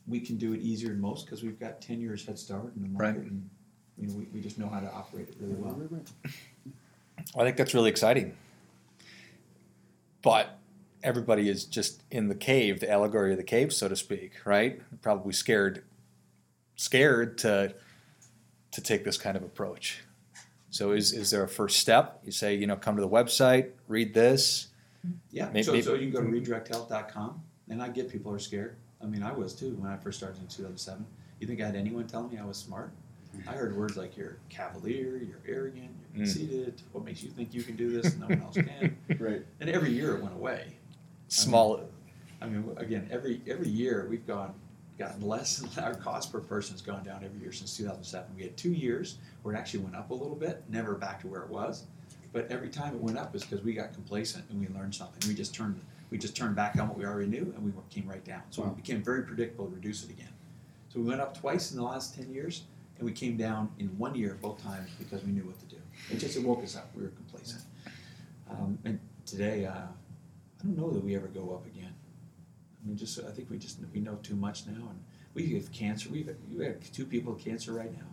we can do it easier than most because we've got ten years head start in the market, Right. and you know we, we just know how to operate it really well. Right, right, right. I think that's really exciting. But everybody is just in the cave, the allegory of the cave, so to speak, right? Probably scared, scared to to take this kind of approach. So is is there a first step? You say, you know, come to the website, read this. Yeah, May- so, maybe- so you can go to redirecthealth.com, and I get people are scared. I mean, I was too when I first started in 2007. You think I had anyone telling me I was smart? I heard words like you're cavalier, you're arrogant, you're Mm. conceited. What makes you think you can do this? and No one else can. [laughs] Right. And every year it went away. Small I mean, again, every every year we've gone gotten less, and our cost per person has gone down every year since 2007. We had two years where it actually went up a little bit, never back to where it was, but every time it went up is because we got complacent and we learned something. We just turned we just turned back on what we already knew, and we came right down. So Wow. it became very predictable to reduce it again. So we went up twice in the last 10 years, and we came down in one year both times because we knew what to do. It just it woke us up. We were complacent. Um, and today, uh, I don't know that we ever go up again. I mean, just I think we just we know too much now, and we have cancer. We've we have two people with cancer right now,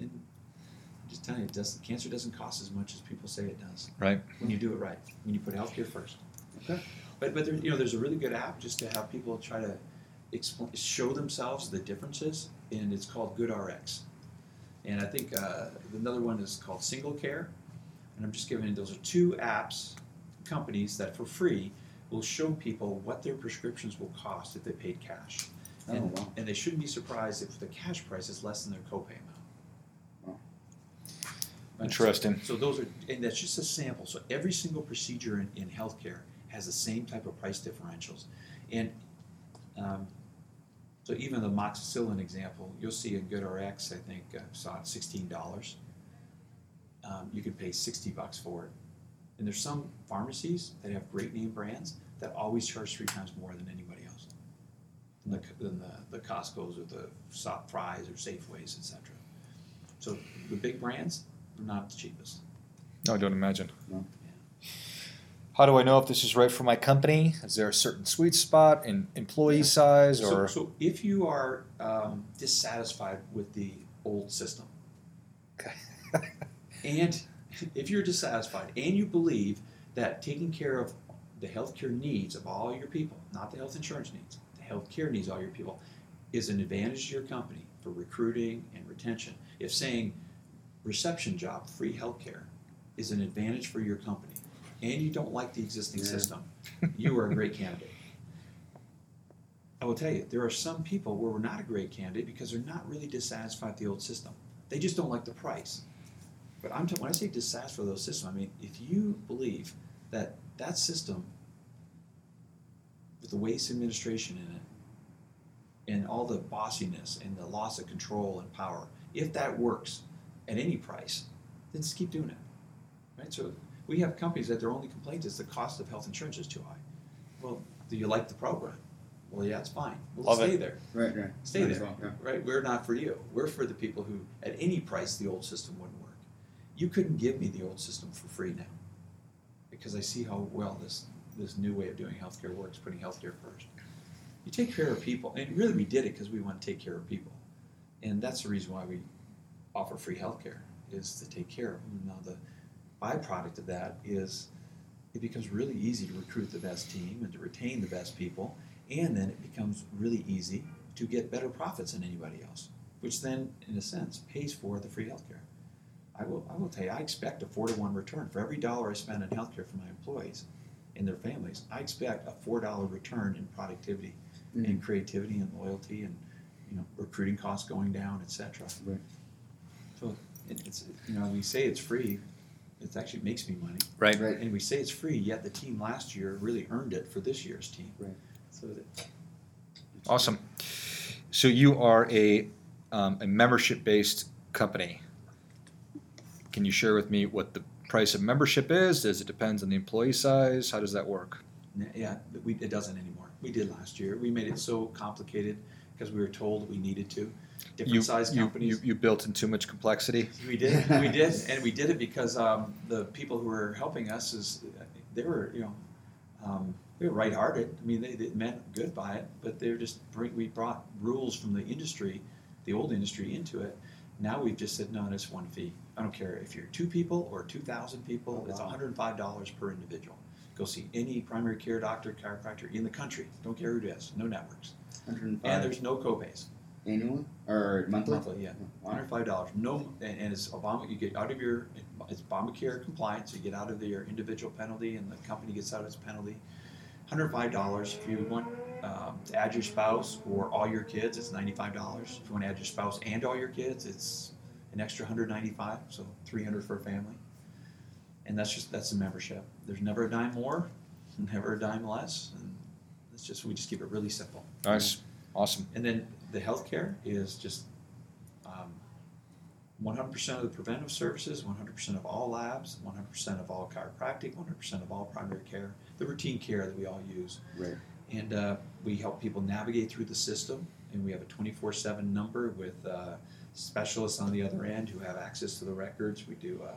and I'm just telling you, it does, cancer doesn't cost as much as people say it does right? when you do it right. When you put healthcare first. Okay. But but there, you know, there's a really good app just to have people try to explain, show themselves the differences, and it's called GoodRx. And I think uh, another one is called SingleCare, and I'm just giving those are two apps, companies that for free will show people what their prescriptions will cost if they paid cash. Oh, And, wow. and they shouldn't be surprised if the cash price is less than their copay amount. Wow. Interesting. So, so those are, and that's just a sample. So every single procedure in, in healthcare has the same type of price differentials. And um, so even the amoxicillin example, you'll see in GoodRx, I think, I saw it $16. Um, you could pay 60 bucks for it. And there's some pharmacies that have great name brands that always charge three times more than anybody else. Than the, than the, the Costco's or the Stop Fries or Safeways, etc. So the big brands are not the cheapest. No, I don't imagine. No. How do I know if this is right for my company? Is there a certain sweet spot in employee size So, or so if you are um, dissatisfied with the old system, Okay. and if you're dissatisfied and you believe that taking care of the healthcare needs of all your people, not the health insurance needs, the healthcare needs of all your people, is an advantage to your company for recruiting and retention. If saying reception job, free healthcare, is an advantage for your company, and you don't like the existing Yeah. system, you are a great candidate. I will tell you, there are some people where we're not a great candidate because they're not really dissatisfied with the old system. They just don't like the price. But I'm t- when I say dissatisfied with those systems, I mean if you believe that that system, with the waste administration in it, and all the bossiness and the loss of control and power, if that works at any price, then just keep doing it. Right? So we have companies that their only complaint is the cost of health insurance is too high. Well, do you like the program? Well, yeah, it's fine. Well, Love stay it. there. Right, right. Stay Might there. well, yeah. Right? We're not for you. We're for the people who, at any price, the old system wouldn't work. You couldn't give me the old system for free now, because I see how well this this new way of doing healthcare works, putting healthcare first. You take care of people, and really we did it because we want to take care of people, and that's the reason why we offer free healthcare is to take care of them. Now the byproduct of that is it becomes really easy to recruit the best team and to retain the best people, and then it becomes really easy to get better profits than anybody else, which then, in a sense, pays for the free healthcare. I will, I will tell you, I expect a four to one return for every dollar I spend on healthcare for my employees and their families. I expect a four dollar return in productivity Mhm. and creativity and loyalty and you know recruiting costs going down, etc. Right. So it, it's you know we say it's free, it actually makes me money, Right. Right. and we say it's free, yet the team last year really earned it for this year's team. Right. So that, Awesome. So you are a um, a membership based company. Can you share with me what the price of membership is? Does it depends on the employee size? How does that work? Yeah, we, it doesn't anymore. We did last year. We made it so complicated because we were told we needed to. Different You, size companies. you, you built in too much complexity. We did, we [laughs] did, and we did it because um, the people who were helping us is they were, you know, um, they were right-hearted. I mean, they, they meant good by it, but they're just bring, we brought rules from the industry, the old industry, into it. Now we've just said no, it's one fee. I don't care if you're two people or two thousand people. Oh, It's wow. one hundred and five dollars per individual. Go see any primary care doctor, chiropractor in the country. Don't care who it is. No networks, 105 and there's no copays. annually or monthly? Monthly, yeah. Wow. Hundred five dollars. No, and, and it's Obama. You get out of your it's Obamacare compliance. You get out of your individual penalty, and the company gets out of its penalty. Hundred five dollars. If you want um, to add your spouse or all your kids, it's ninety five dollars. If you want to add your spouse and all your kids, it's an extra hundred ninety five. So three hundred for a family. And that's just that's the membership. There's never a dime more, [laughs] never a dime less, and it's just we just keep it really simple. Nice. Awesome. And then the healthcare is just um, 100% of the preventive services, 100% of all labs, 100% of all chiropractic, 100% of all primary care, the routine care that we all use. Right. And uh, we help people navigate through the system, and we have a 24 7 number with uh, specialists on the other end who have access to the records. We do, uh,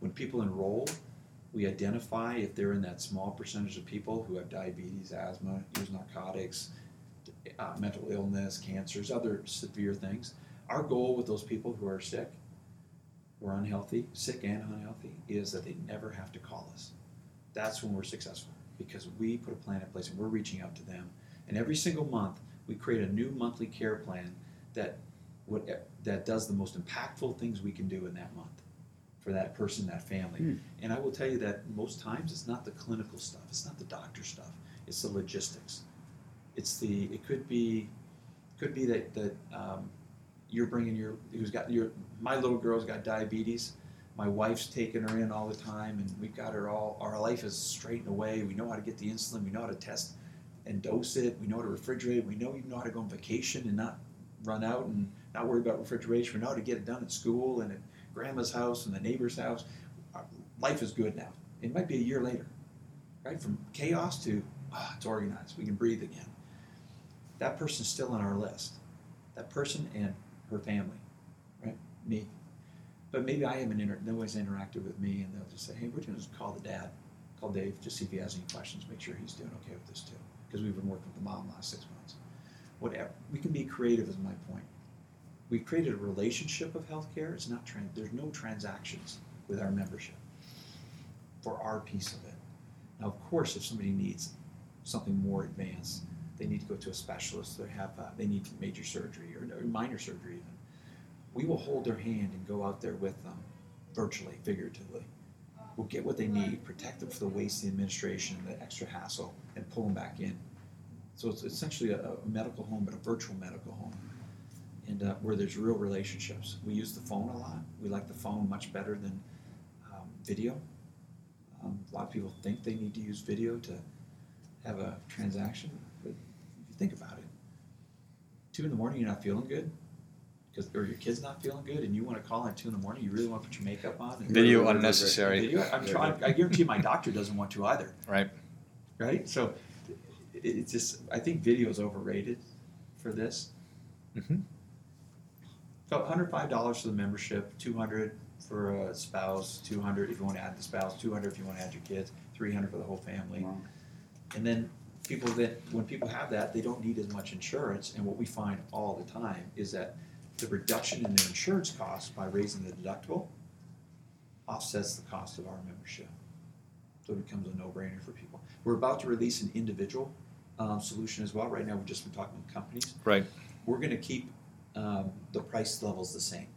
when people enroll, we identify if they're in that small percentage of people who have diabetes, asthma, use narcotics, uh, mental illness, cancers, other severe things. Our goal with those people who are sick or unhealthy, sick and unhealthy, is that they never have to call us. That's when we're successful because we put a plan in place and we're reaching out to them. And every single month, we create a new monthly care plan that what that does the most impactful things we can do in that month for that person, that family. Hmm. And I will tell you that most times it's not the clinical stuff, it's not the doctor stuff, it's the logistics. It's the it could be could be that that um, you're bringing your who's got your my little girl's got diabetes. My wife's taking her in all the time, and we've got her all. Our life is straightened away. We know how to get the insulin. We know how to test and dose it. We know how to refrigerate. We know even know how to go on vacation and not run out and not worry about refrigeration. We know to get it done at school and at grandma's house and the neighbor's house. Life is good now. It might be a year later, right? From chaos to ah, it's organized. We can breathe again. That person's still on our list. That person and her family, right? Me. But maybe I haven't inter- interacted with me, and they'll just say, "Hey, we're going to just call the dad, call Dave, just see if he has any questions. Make sure he's doing okay with this too, because we've been working with the mom last six months. Whatever. We can be creative, is my point. We created a relationship of healthcare. It's not. There's no transactions with our membership for our piece of it. Now, of course, if somebody needs something more advanced, they need to go to a specialist. They have uh, they need major surgery or, or minor surgery even. We will hold their hand and go out there with them, virtually, figuratively. We'll get what they need, protect them from the waste, the administration, the extra hassle, and pull them back in. So it's essentially a, a medical home, but a virtual medical home, and uh, where there's real relationships. We use the phone a lot. We like the phone much better than um, video. Um, a lot of people think they need to use video to have a transaction, but if you think about it, two in the morning you're not feeling good, because or your kid's not feeling good, and you want to call at two in the morning, you really want to put your makeup on. And Video right. unnecessary. Video. I'm trying. I guarantee you my doctor doesn't want to either. Right. Right. So it, it's just. I think video is overrated for this. Mm-hmm. So 105 dollars for the membership, 200 for a spouse, 200 if you want to add the spouse, 200 if you want to add your kids, 300 for the whole family. Wow. And then people that when people have that, they don't need as much insurance. And what we find all the time is that the reduction in their insurance costs by raising the deductible offsets the cost of our membership. So it becomes a no-brainer for people. We're about to release an individual um, solution as well. Right now, we've just been talking with companies. Right. We're going to keep um, the price level is the same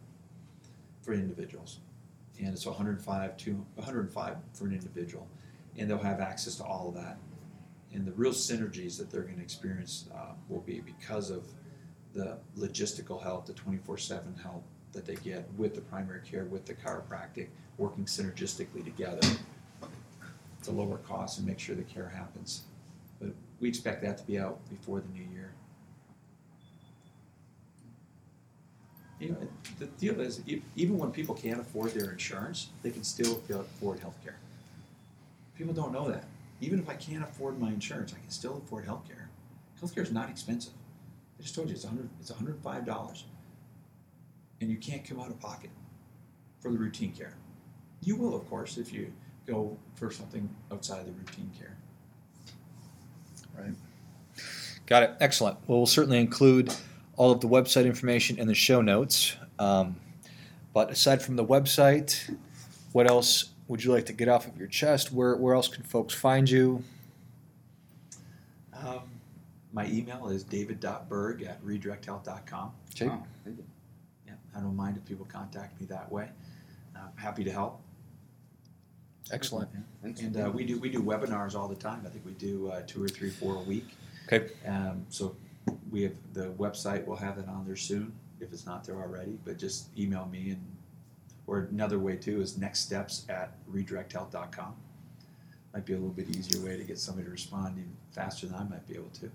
for individuals, and it's 105 to 105 for an individual, and they'll have access to all of that. And the real synergies that they're going to experience uh, will be because of the logistical help, the 24/7 help that they get with the primary care, with the chiropractic, working synergistically together to lower costs and make sure the care happens. But we expect that to be out before the new year. You know, the deal is, even when people can't afford their insurance, they can still afford health care. People don't know that. Even if I can't afford my insurance, I can still afford health care. Health care is not expensive. I just told you it's hundred. It's one hundred five dollars, and you can't come out of pocket for the routine care. You will, of course, if you go for something outside the routine care. Right. Got it. Excellent. Well, we'll certainly include all of the website information in the show notes. Um, but aside from the website, what else would you like to get off of your chest? Where, where else can folks find you? Um, my email is david.berg at redirecthealth.com. Okay. Oh, thank you. Yeah, I don't mind if people contact me that way. I'm happy to help. Excellent. Thanks. And uh, we do we do webinars all the time. I think we do uh, two or three, four a week. Okay. Um, so we have the website. We'll have that on there soon if it's not there already. But just email me and or another way too is next steps at redirecthealth.com. Might be a little bit easier way to get somebody to respond even faster than I might be able to.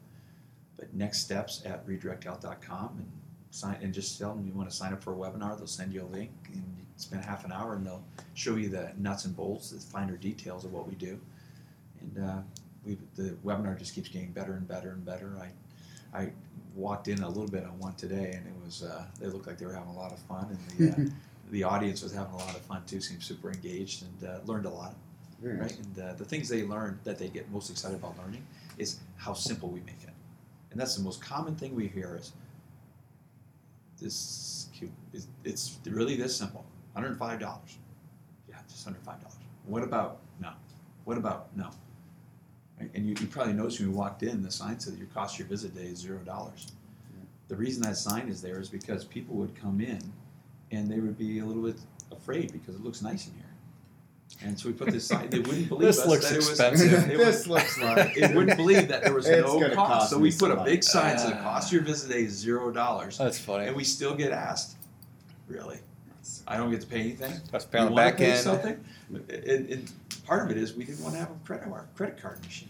But next steps at redirecthealth.com and sign and just tell them you want to sign up for a webinar. They'll send you a link and spend half an hour and they'll show you the nuts and bolts, the finer details of what we do. And uh, we the webinar just keeps getting better and better and better. I I walked in a little bit on one today and it was uh, they looked like they were having a lot of fun and the uh, [laughs] the audience was having a lot of fun too. Seemed super engaged and uh, learned a lot. Very nice. Right, and uh, the things they learn that they get most excited about learning is how simple we make it, and that's the most common thing we hear is this. cute- is- It's really this simple. One hundred five dollars. Yeah, just hundred five dollars. What about no? What about no? Right, And you, you probably noticed when you walked in, the sign said your cost your visit day is zero dollars. The reason that sign is there is because people would come in, and they would be a little bit afraid because it looks nice in here. And so we put this sign. They wouldn't believe This us looks that it was- expensive. [laughs] it was- this looks [laughs] like it wouldn't believe that there was [laughs] It's no cost. cost So we put a big sign that the Ah. cost your visit day is zero dollars, That's funny. and we still get asked. Really, I don't get to pay anything. That's pay on the back pay end. Something. And, and part of it is we didn't want to have a credit card machine.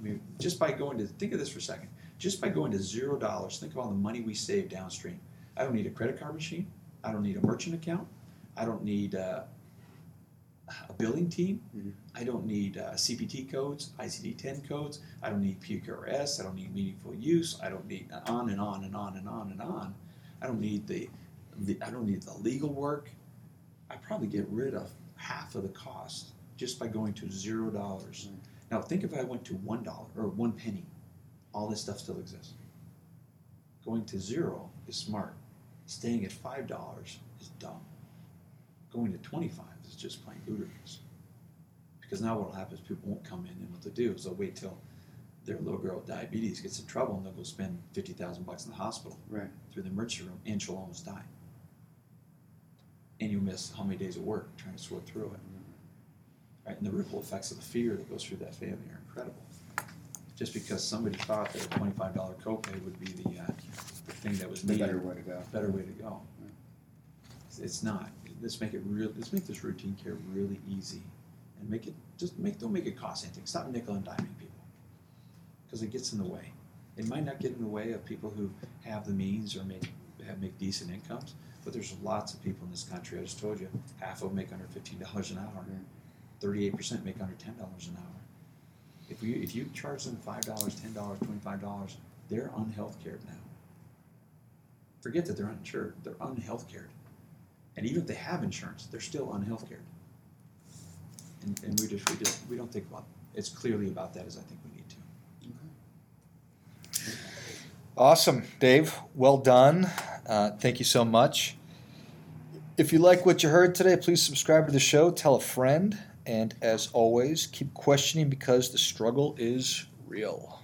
I mean, just by going to think of this for a second, just by going to zero dollars, think of all the money we save downstream. I don't need a credit card machine. I don't need a merchant account. I don't need uh, a billing team. Mhm. I don't need uh, CPT codes, ICD-10 codes. I don't need PQRS. I don't need meaningful use. I don't need on and on and on and on and on. I don't need the, the I don't need the legal work. I probably get rid of half of the cost just by going to zero dollars. Right. Now think if I went to one dollar or one penny, all this stuff still exists. Going to zero is smart. Staying at five dollars is dumb. Going to twenty-five is just plain ludicrous. Because now what will happen is people won't come in, and what they'll do is they'll wait till their little girl with diabetes gets in trouble, and they'll go spend fifty thousand bucks in the hospital Right. through the emergency room, and she'll almost die. And you miss how many days of work trying to sort through it right? And the ripple effects of the fear that goes through that family are incredible. Just because somebody thought that a twenty-five dollar copay would be the, uh, the thing that was The needed, better way to go. better way to go. Yeah. It's- not. Let's make it real. Let's make this routine care really easy, and make it just make don't make it cost anything. Stop nickel and diming people, because it gets in the way. It might not get in the way of people who have the means or make have make decent incomes, but there's lots of people in this country. I just told you, half of them make under fifteen dollars an hour. Yeah. 38 percent make under ten dollars an hour. If you if you charge them five dollars, ten dollars, twenty five dollars, they're unhealthcared now. Forget that they're uninsured; they're unhealthcared. And even if they have insurance, they're still unhealthcared. And, and we just we just we don't think about as clearly about that as I think we need to. Okay. Awesome, Dave. Well done. Uh, thank you so much. If you like what you heard today, please subscribe to the show. Tell a friend and as always, keep questioning because the struggle is real.